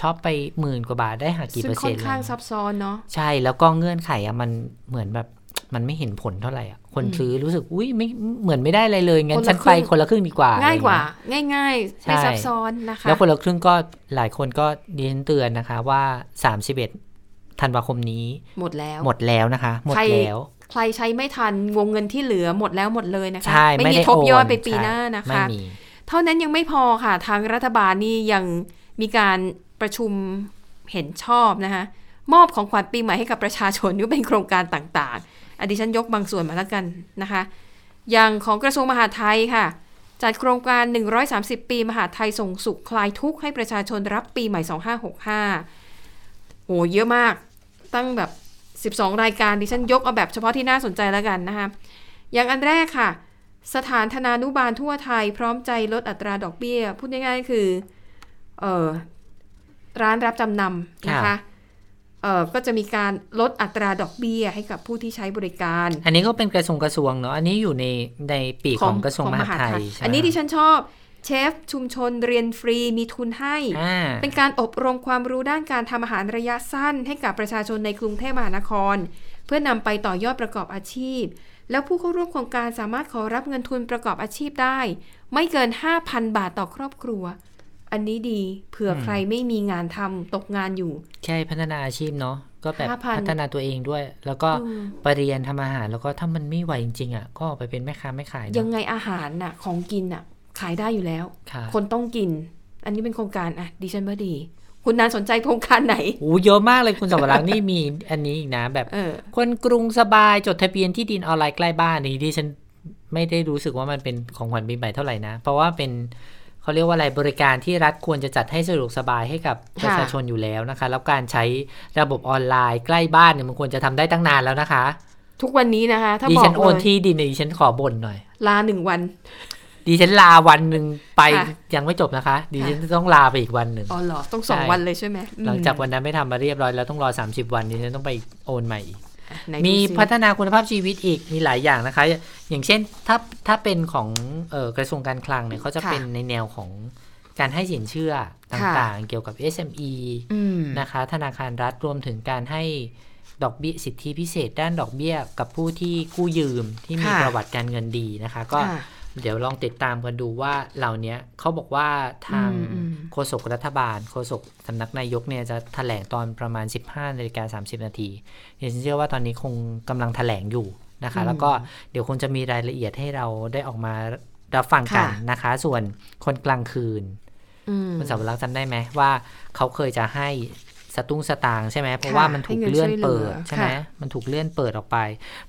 ช็อปไปหมื่นกว่าบาทได้หักกี่เปอร์เซ็นต์ ซึ่งค่เซ็อนข้างอะไรซับซ้อนเนาะใช่แล้วก็เงื่อนไขอะมันเหมือนแบบมันไม่เห็นผลเท่าไหร่อะ คนซื้อรู้สึกอุ้ยไม่เหมือนไม่ได้อะไรเลย งั้นฉันไปคนละครึ่งดีกว่า ง่ายกว่าอะไรเง่ายๆใช่ไม่ซับซ้อนนะคะ แล้วคนละครึ่งก็หลายคนก็ดิฉันเตือนนะคะว่า 31ธันวาคมนี้ หมดแล้ว หมดแล้วนะคะ หมดใครแล้ว ใครใช้ไม่ทันวงเงินที่เหลือหมดแล้วหมดเลยนะคะใช่ไม่ไม่มีได้ทบโอนยอดไปปีใช่หน้านะไม่คะมีเท่านั้นยังไม่พอค่ะ ทางรัฐบาลนี่ยังมีการ ประชุมเห็นชอบนะคะมอบของขวัญปีใหม่ให้กับประชาชนนี่เป็นโครงการต่างๆ อดิฉันยกบางส่วนมาแล้วกันนะคะ อย่างของกระทรวงมหาดไทยค่ะ จัดโครงการ 130 ปีมหาดไทยส่งสุขคลายทุกข์ให้ประชาชนรับปีใหม่ 2565โหเยอะมาก ตั้งแบบ 12 รายการดิฉันยกเอาแบบเฉพาะที่น่าสนใจแล้วกันนะคะ อย่างอันแรกค่ะ สถานธนานุบาลทั่วไทยพร้อมใจลดอัตราดอกเบี้ย พูดง่ายๆคือ เออ ร้านรับจำนำนะคะค่ะเอ่อก็จะมีการลดอัตราดอกเบี้ยให้กับผู้ที่ใช้บริการ อันนี้ก็เป็นกระทรวงกระทรวงเนาะ อันนี้อยู่ในในปีกของกระทรวงมหาดไทยใช่ไหมอันนี้ที่ฉันชอบเชฟชุมชนเรียนฟรีมีทุนให้อ่าเป็นการอบรมความรู้ด้านการทำอาหารระยะสั้น ให้กับประชาชนในกรุงเทพมหานคร เพื่อนำไปต่อยอดประกอบอาชีพ แล้วผู้เข้าร่วมโครงการสามารถขอรับเงินทุนประกอบอาชีพได้ ไม่เกิน 5,000 บาทต่อครอบครัว อันนี้ดีเผื่อใครไม่มีงานทำตกงานอยู่ ใช่พัฒนาอาชีพเนาะก็แบบ5,000พัฒนาตัวเองด้วย แล้วก็อืมไปเรียนทำอาหารแล้วก็ถ้ามันไม่ไหวจริงๆอะก็ออกไปเป็นแม่ค้าไม่ขายเนอะยังไงอาหารน่ะ ของกินน่ะ ขายได้อยู่แล้วค่ะคนต้องกิน อันนี้เป็นโครงการอะดิฉันว่าดีคุณนานสนใจโครงการไหนโอ้เยอะมากเลยคุณสวรักษ์นี่มีอันนี้อีกนะแบบเออคนกรุงสบายจดทะเบียนที่ดินออนไลน์ใกล้บ้านนี่ที่ฉันไม่ได้รู้สึกว่ามันเป็นของขวัญปีใหม่เท่าไหร่นะ เพราะว่าเป็น เขาเรียกว่าอะไรบริการที่รัฐควรจะจัดให้สะดวกสบายให้กับประชาชนอยู่แล้วนะคะ แล้วการใช้ระบบออนไลน์ใกล้บ้านเนี่ยมันควรจะทำได้ตั้งนานแล้วนะคะ ทุกวันนี้นะคะ ถ้าดิบอฉักนเลโอนยที่ดินเนี่ยดิฉันขอบ่นหน่อย ลาหนึ่งวัน ดิฉันลาวันหนึ่งไปค่ะยังไม่จบนะคะ ดิฉันต้องลาไปอีกวันหนึ่งอ๋อเหรอต้องสองใช่วันเลยใช่ไหมอืมหลังจากวันนั้นไม่ทำมาเรียบร้อยแล้วต้องรอ30วันดิฉันต้องไปโอนใหม่อีกไหน มีดูสิพัฒนาคุณภาพชีวิตอีกมีหลายอย่างนะคะ อย่างเช่นถ้าถ้าเป็นของเออกระทรวงการคลังเนี่ยเขาจะค่ะเป็นในแนวของการให้สินเชื่อต่างๆ เกี่ยวกับ SME อืมนะคะ ธนาคารรัฐรวมถึงการให้ดอกเบี้ยสิทธิพิเศษ ด้านดอกเบี้ยกับผู้ที่กู้ยืมที่มีค่ะประวัติการเงินดีนะคะ ก็ค่ะ เดี๋ยวลองติดตามกันดูว่าเหล่านี้เขาบอกว่าทางอืมอืมโฆษกรัฐบาลโฆษกสำนักนายกเนี่ยจะแถลงตอนประมาณ 15นาฬิกา30 นาทีเดี๋ยวฉันเชื่อว่าตอนนี้คงกำลังแถลงอยู่นะคะ แล้วก็เดี๋ยวคงจะมีรายละเอียดให้เราได้ออกมารับฟังกันค่ะนะคะ ส่วนคนกลางคืนอืมคุณสาวรักษ์จำได้ไหมว่าเขาเคยจะให้สตุ้งสตางค์ใช่ไหมเพราะค่ะว่ามันถูกให้เงินเลื่อนช่วยเหลืเปิอดใช่ไหมค่ะมันถูกเลื่อนเปิดออกไป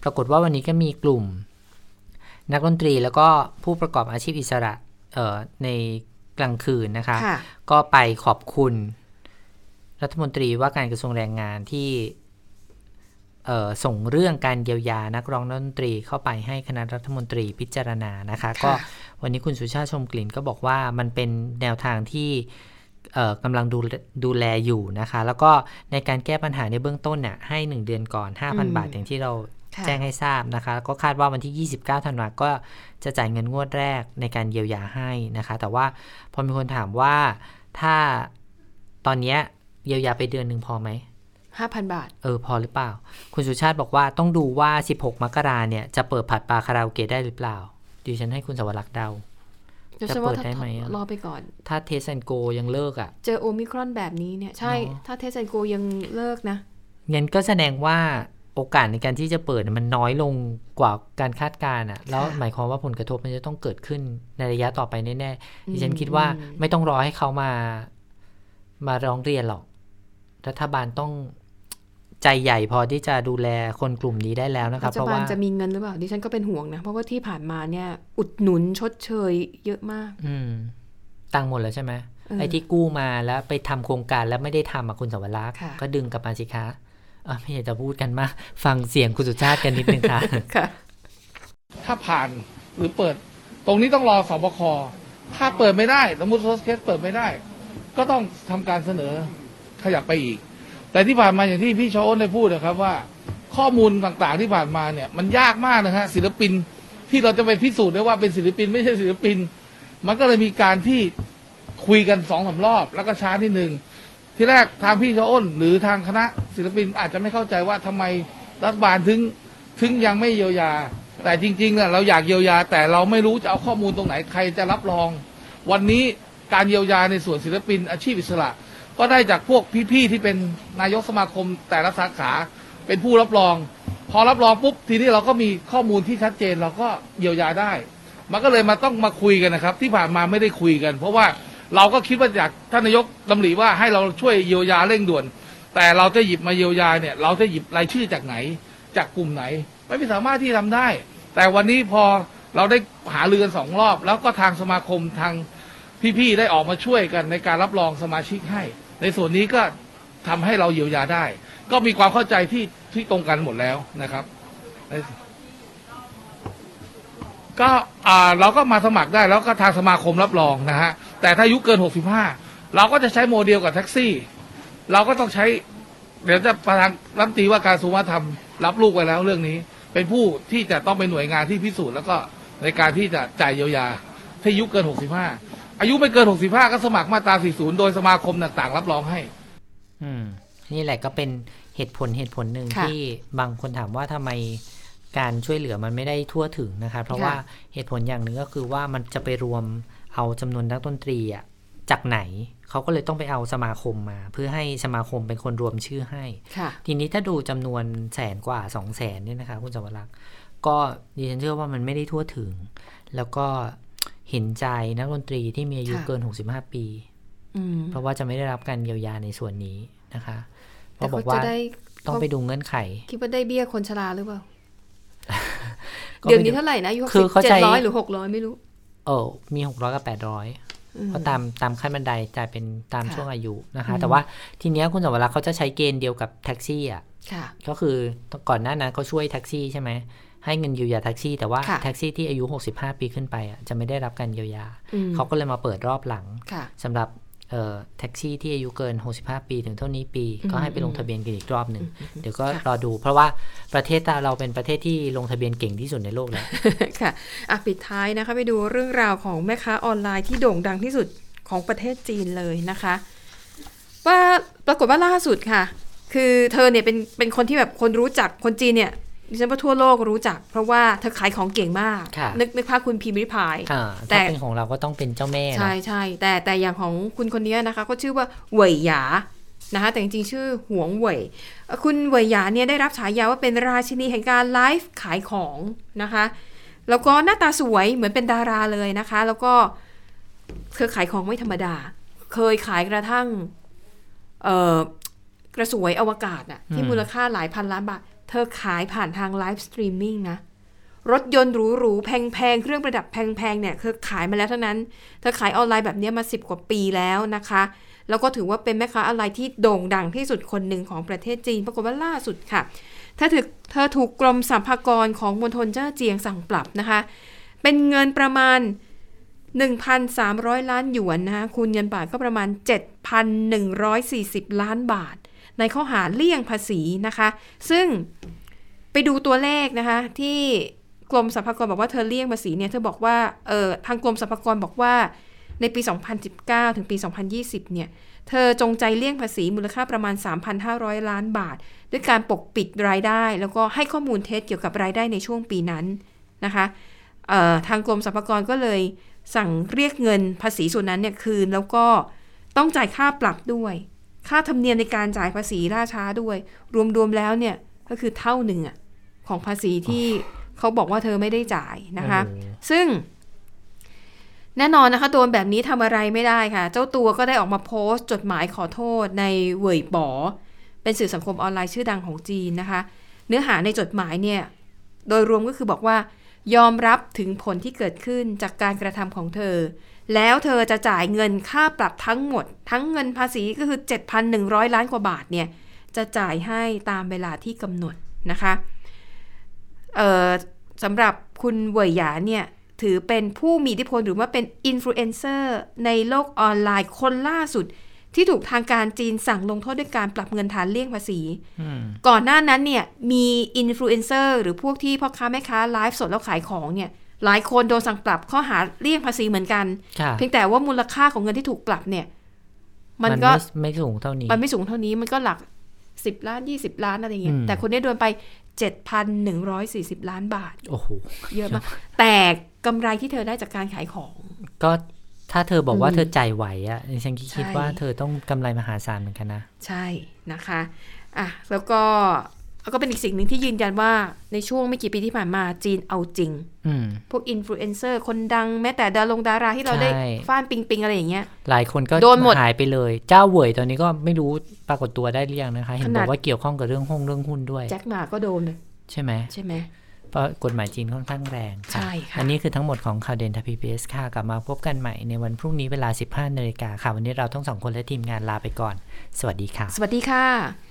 ปรากฏว่าวันนี้ก็มีกลุ่ม นักดนตรีแล้วก็ผู้ประกอบอาชีพอิสระเอ่อในกลางคืนนะคะค่ะก็ไปขอบคุณ รัฐมนตรีว่าการกระทรวงแรงงานที่เอ่อส่งเรื่องการเยียวยานักร้องนักดนตรีเข้าไปให้คณะรัฐมนตรีพิจารณานะคะค่ะก็วันนี้คุณสุชาติชมกลิ่นก็บอกว่ามันเป็นแนวทางที่เอ่อกำลังดูดูแลอยู่นะคะ แล้วก็ในการแก้ปัญหาในเบื้องต้นเนี่ยให้ 1 เดือนก่อน 5,000 บาทอย่างที่เราค่ะ แจ้งให้ทราบนะคะ ก็คาดว่าวันที่ 29ธันวาก็จะจ่ายเงินงวดแรกในการเยียวยาให้นะคะ แต่ว่าพอมีคนถามว่าถ้าตอนเนี้ยเยียวยาไปเดือนหนึ่งพอไหมห้าพันบาท เออ พอหรือเปล่า คุณสุชาติบอกว่าต้องดูว่า 16 มกราเนี่ย จะเปิดผับบาร์คาราโอเกะได้หรือเปล่าดิฉันให้คุณสมรักษ์เดาจะจะฉันว่าเปิดถ้าได้ไหมอะรอไปก่อน ถ้า Test and Go ยังเลิกอะ เจอโอมิครอนแบบนี้เนี่ย ใช่เนอะถ้า Test and Go ยังเลิกนะงั้นก็แสดงว่า โอกาสในการที่จะเปิดมันน้อยลงกว่าการคาดการณ์อะแล้วหมายความว่าผลกระทบมันจะต้องเกิดขึ้นในระยะต่อไปแน่ๆดิฉันคิดว่าอืมไม่ต้องรอให้เขามา มาร้องเรียนหรอก รัฐบาลต้องใจใหญ่พอที่จะดูแลคนกลุ่มนี้ได้แล้วนะครับรัเพฐราะบาลว่าจะมีเงินหรือเปล่าดิฉันก็เป็นห่วงนะ เพราะว่าที่ผ่านมาเนี่ย อุดหนุนชดเชยเยอะมาก อืมตังค์หมดแล้วใช่ไหมเออไอ้ที่กู้มาแล้วไปทำโครงการแล้วไม่ได้ทำอะคุณสวรักษ์ค่ะก็ดึงกลับมาสิคะอะ ไม่อยากจะพูดกันมากฟังเสียงคุณสุชาติกันนิดนึงค่ะค่ะ ถ้าผ่านหรือเปิด ตรงนี้ต้องรอศบค.ถ้าเปิดไม่ได้สมมติ worst case เปิดไม่ได้ ก็ต้องทำการเสนอขยับไปอีก แต่ที่ผ่านมาอย่างที่พี่ชโอนได้พูดนะครับว่า ข้อมูลต่างๆที่ผ่านมาเนี่ย มันยากมากนะฮะศิลปินที่เราจะไปพิสูจน์ได้ว่าเป็นศิลปินไม่ใช่ศิลปิน มันก็เลยมีการที่คุยกันสองสามรอบ แล้วก็ช้านิดนึง ที่แรกทางพี่ชอ้น หรือทางคณะศิลปินอาจจะไม่เข้าใจว่าทำไมรัฐบาลถึงถึงยังไม่เยียวยา แต่จริงๆน่ะเราอยากเยียวยา แต่เราไม่รู้จะเอาข้อมูลตรงไหนใครจะรับรอง วันนี้การเยียวยาในส่วนศิลปินอาชีพอิสระ ก็ได้จากพวกพี่ๆที่เป็นนายกสมาคมแต่ละสาขาเป็นผู้รับรอง พอรับรองปุ๊บทีนี้เราก็มีข้อมูลที่ชัดเจนเราก็เยียวยาได้ มันก็เลยมาต้องมาคุยกันนะครับ ที่ผ่านมาไม่ได้คุยกัน เพราะว่า เราก็คิดว่าอยากท่านนายกดำริว่าให้เราช่วยเยียวยาเร่งด่วน แต่เราจะหยิบมาเยียวยาเนี่ย เราจะหยิบรายชื่อจากไหน จากกลุ่มไหน ไม่สามารถที่ทำได้ แต่วันนี้พอเราได้หาเรือกันสองรอบ แล้วก็ทางสมาคมทางพี่ๆได้ออกมาช่วยกันในการรับรองสมาชิกให้ ในส่วนนี้ก็ทำให้เราเยียวยาได้ ก็มีความเข้าใจที่ที่ตรงกันหมดแล้วนะครับก็เราก็มาสมัครได้แล้วก็ทางสมาคมรับรองนะฮะ แต่ถ้าอายุเกิน 65 เราก็จะใช้โมเดลกับแท็กซี่ เราก็ต้องใช้ เดี๋ยวจะประธานรัฐมนตรีว่าการกระทรวงวัฒนธรรมรับลูกไว้แล้วเรื่องนี้ เป็นผู้ที่จะต้องเป็นหน่วยงานที่พิสูจน์แล้วก็ในการที่จะจ่ายเยียวยาที่อายุเกิน 65 อายุไม่เกิน 65 ก็สมัครมาตรา 40 โดยสมาคมต่างๆ รับรองให้ อืม นี่แหละก็เป็นเหตุผลเหตุผลหนึ่งค่ะที่บางคนถามว่าทำไมการช่วยเหลือมันไม่ได้ทั่วถึงนะคะเพราะค่ะว่าเหตุผลอย่างหนึ่งก็คือว่ามันจะไปรวม เอาจำนวนนักดนตรีอะจากไหนเขาก็เลยต้องไปเอาสมาคมมา เพื่อให้สมาคมเป็นคนรวมชื่อให้ค่ะทีนี้ถ้าดูจำนวนแสนกว่าสองแสนเนี่ยนะคะคุณสวรักษ์ก็ดิฉันเชื่อว่ามันไม่ได้ทั่วถึง แล้วก็เห็นใจนักดนตรีที่มีอายุค่ะเกิน 65 ปีอืมเพราะว่าจะไม่ได้รับการเยียวยาในส่วนนี้นะคะเพแต่ราะบเขาอกว่าจะได้ต้องไปดูเงื่อนไข คิดว่าได้เบี้ยคนชราหรือเปล่าก็เดี๋ยวไม่นี้รู้เท่าไหร่นะอายุคือเขาเจ็ใช้ดร้อยหรือหกร้อยไม่รู้ เออมีหกร้อยกับแปดร้อยอืมเพราะตามตามขั้นบันไดจ่ายเป็นตามค่ะช่วงอายุนะคะอืมแต่ว่าทีเนี้ยคุณสวรักษ์เขาจะใช้เกณฑ์เดียวกับแท็กซี่อะค่ะก็คือก่อนหน้านั้นเขาช่วยแท็กซี่ใช่ไหมให้เงินเยียวยาแท็กซี่ แต่ว่าค่ะแท็กซี่ที่อายุ 65 ปีขึ้นไปอะจะไม่ได้รับการเยียวยาอืมเขาก็เลยมาเปิดรอบหลังค่ะสำหรับเอ่อ แท็กซี่ที่อายุเกิน 65 ปีถึงเท่านี้ปีอืมก็ให้ไปลงทะเบียนกันอีกรอบหนึ่งเดี๋ยวก็ค่ะรอดูเพราะว่าประเทศเราเป็นประเทศที่ลงทะเบียนเก่งที่สุดในโลกแล้วค่ะอะปิดท้ายนะคะไปดูเรื่องราวของแม่ค้าออนไลน์ที่โด่งดังที่สุดของประเทศจีนเลยนะคะ ว่าปรากฏว่าล่าสุดค่ะ คือเธอเนี่ยเป็นเป็นคนที่แบบคนรู้จักคนจีนเนี่ย ดิฉันว่าทั่วโลกรู้จัก เพราะว่าเธอขายของเก่งมากค่ะนึกนึกภาพคุณพิมพ์ริพายอ่าแต่ถ้าเป็นขของเราก็ต้องเป็นเจ้าแม่เนใช่อะใช่แต่แต่อย่างของคุณคนนี้นะคะ ก็ชื่อว่าเหวยหยานะคะแต่จริงๆ ชื่อหวงเหวยเอ่อคุณเหวยหยาเนี่ยได้รับฉายาว่าเป็นราชินีแห่งการไลฟ์ขายของนะคะ แล้วก็หน้าตาสวยเหมือนเป็นดาราเลยนะคะ แล้วก็เธอขายของไม่ธรรมดา เคยขายกระทั่งเอ่อกระสวยอวกาศน่ะที่มูลค่าหลายพันล้านบาท เธอขายผ่านทาง live streaming นะ รถยนต์หรูๆ แพงๆ เครื่องประดับแพงๆ เนี่ย เธอขายมาแล้วเท่านั้น เธอขายออนไลน์แบบนี้มา 10 กว่าปีแล้วนะคะ แล้วก็ถือว่าเป็นแม่ค้าออนไลน์ที่โด่งดังที่สุดคนหนึ่งของประเทศจีน ปรากฏว่าล่าสุดค่ะ เธอถูกเธอถูกกรมสรรพากรของมณฑลเจ้อเจียงสั่งปรับนะคะ เป็นเงินประมาณ1,300 ล้านหยวนนะคะคูณเงินบาทก็ประมาณ 7,140 ล้านบาท ในข้อหาเลี่ยงภาษีนะคะ ซึ่งไปดูตัวเลขนะคะ ที่กรมสรรพากรบอกว่าเธอเลี่ยงภาษีเนี่ยเธอบอกว่าเออทางกรมสรรพากรบอกว่าในปี 2019 ถึงปี 2020 เนี่ย เธอจงใจเลี่ยงภาษีมูลค่าประมาณ 3,500 ล้านบาท ด้วยการปกปิดรายได้ แล้วก็ให้ข้อมูลเท็จเกี่ยวกับรายได้ในช่วงปีนั้นนะคะทางกรมสรรพากรก็เลยสั่งเรียกเงินภาษีส่วนนั้นเนี่ยคืน แล้วก็ต้องจ่ายค่าปรับด้วย ค่าธรรมเนียมในการจ่ายภาษีล่าช้าด้วย รวมๆแล้วเนี่ยก็คือเท่าหนึ่งอะของภาษีที่เขาบอกว่าเธอไม่ได้จ่ายนะคะโอ้โหซึ่ง แน่นอนนะคะโดนแบบนี้ทำอะไรไม่ได้ค่ะ เจ้าตัวก็ได้ออกมาโพสต์ จดหมายขอโทษในเว่ยป๋อเป็นสื่อสังคมออนไลน์ชื่อดังของจีนนะคะ เนื้อหาในจดหมายเนี่ย โดยรวมก็คือบอกว่ายอมรับถึงผลที่เกิดขึ้นจากการกระทำของเธอ แล้วเธอจะจ่ายเงินค่าปรับทั้งหมด ทั้งเงินภาษีก็คือ 7,100 ล้านกว่าบาทเนี่ยจะจ่ายให้ตามเวลาที่กำหนดนะคะเอ่อสำหรับคุณเหวยหยาเนี่ยถือเป็นผู้มีอิทธิพลหรือว่าเป็นอินฟลูเอนเซอร์ในโลกออนไลน์คนล่าสุด ที่ถูกทางการจีนสั่งลงโทษด้วยการปรับเงินฐานเลี่ยงภาษีอืมก่อนหน้านั้นเนี่ยมีอินฟลูเอนเซอร์หรือพวกที่พ่อค้าแม่ค้าไลฟ์สดแล้วขายของเนี่ย หลายคนโดนสั่งปรับข้อหาเลี่ยงภาษีเหมือนกันค่ะเพียงแต่ว่ามูลค่าของเงินที่ถูกปรับเนี่ย มันก็ไม่ไม่สูงเท่านี้ มันไม่สูงเท่านี้มันก็หลักสิบล้านยี่สิบล้านอะไรอย่างเงี้ยอืมแต่คนนี้โดนไปเจ็ดพันหนึ่งร้อยสี่สิบล้านบาท โอ้โหเยอะมาก แต่กำไรที่เธอได้จากการขายของ ก็ถ้าเธอบอกว่าอืมเธอจ่ายไหวอะดิฉันคิดใช่ว่าเธอต้องกำไรมหาศาลเหมือนกันนะ ใช่นะคะอะแล้วก็แล้ว ก็เป็นอีกสิ่งหนึ่งที่ยืนยันว่าในช่วงไม่กี่ปีที่ผ่านมาจีนเอาจริงอืมพวกอินฟลูเอนเซอร์คนดังแม้แต่ดารงดาราที่เราได้ใช่ฟ่านปิงปิงอะไรอย่างเงี้ย หลายคนก็โดนหมดหายไปเลย จ้าวเวยตอนนี้ก็ไม่รู้ปรากฏตัวได้หรือยังนะคะ เห็นขบนาอกว่าขนาดเกี่ยวข้องกับเรื่องห้องเรื่องหุ้นด้วย แจ็คหมาก็โดนเลยใช่ไหมใช่ไหมเพราะกฎหมายจีนค่อนข้างแรงใช่ค่ะ อันนี้คือทั้งหมดของข่าวเด่นไทยพีบีเอสค่ะ กลับมาพบกันใหม่ในวันพรุ่งนี้เวลา 15นาฬิกาค่ะ วันนี้เราทั้งสองคนและทีมงานลาไปก่อน สวัสดีค่ะ สวัสดีค่ะ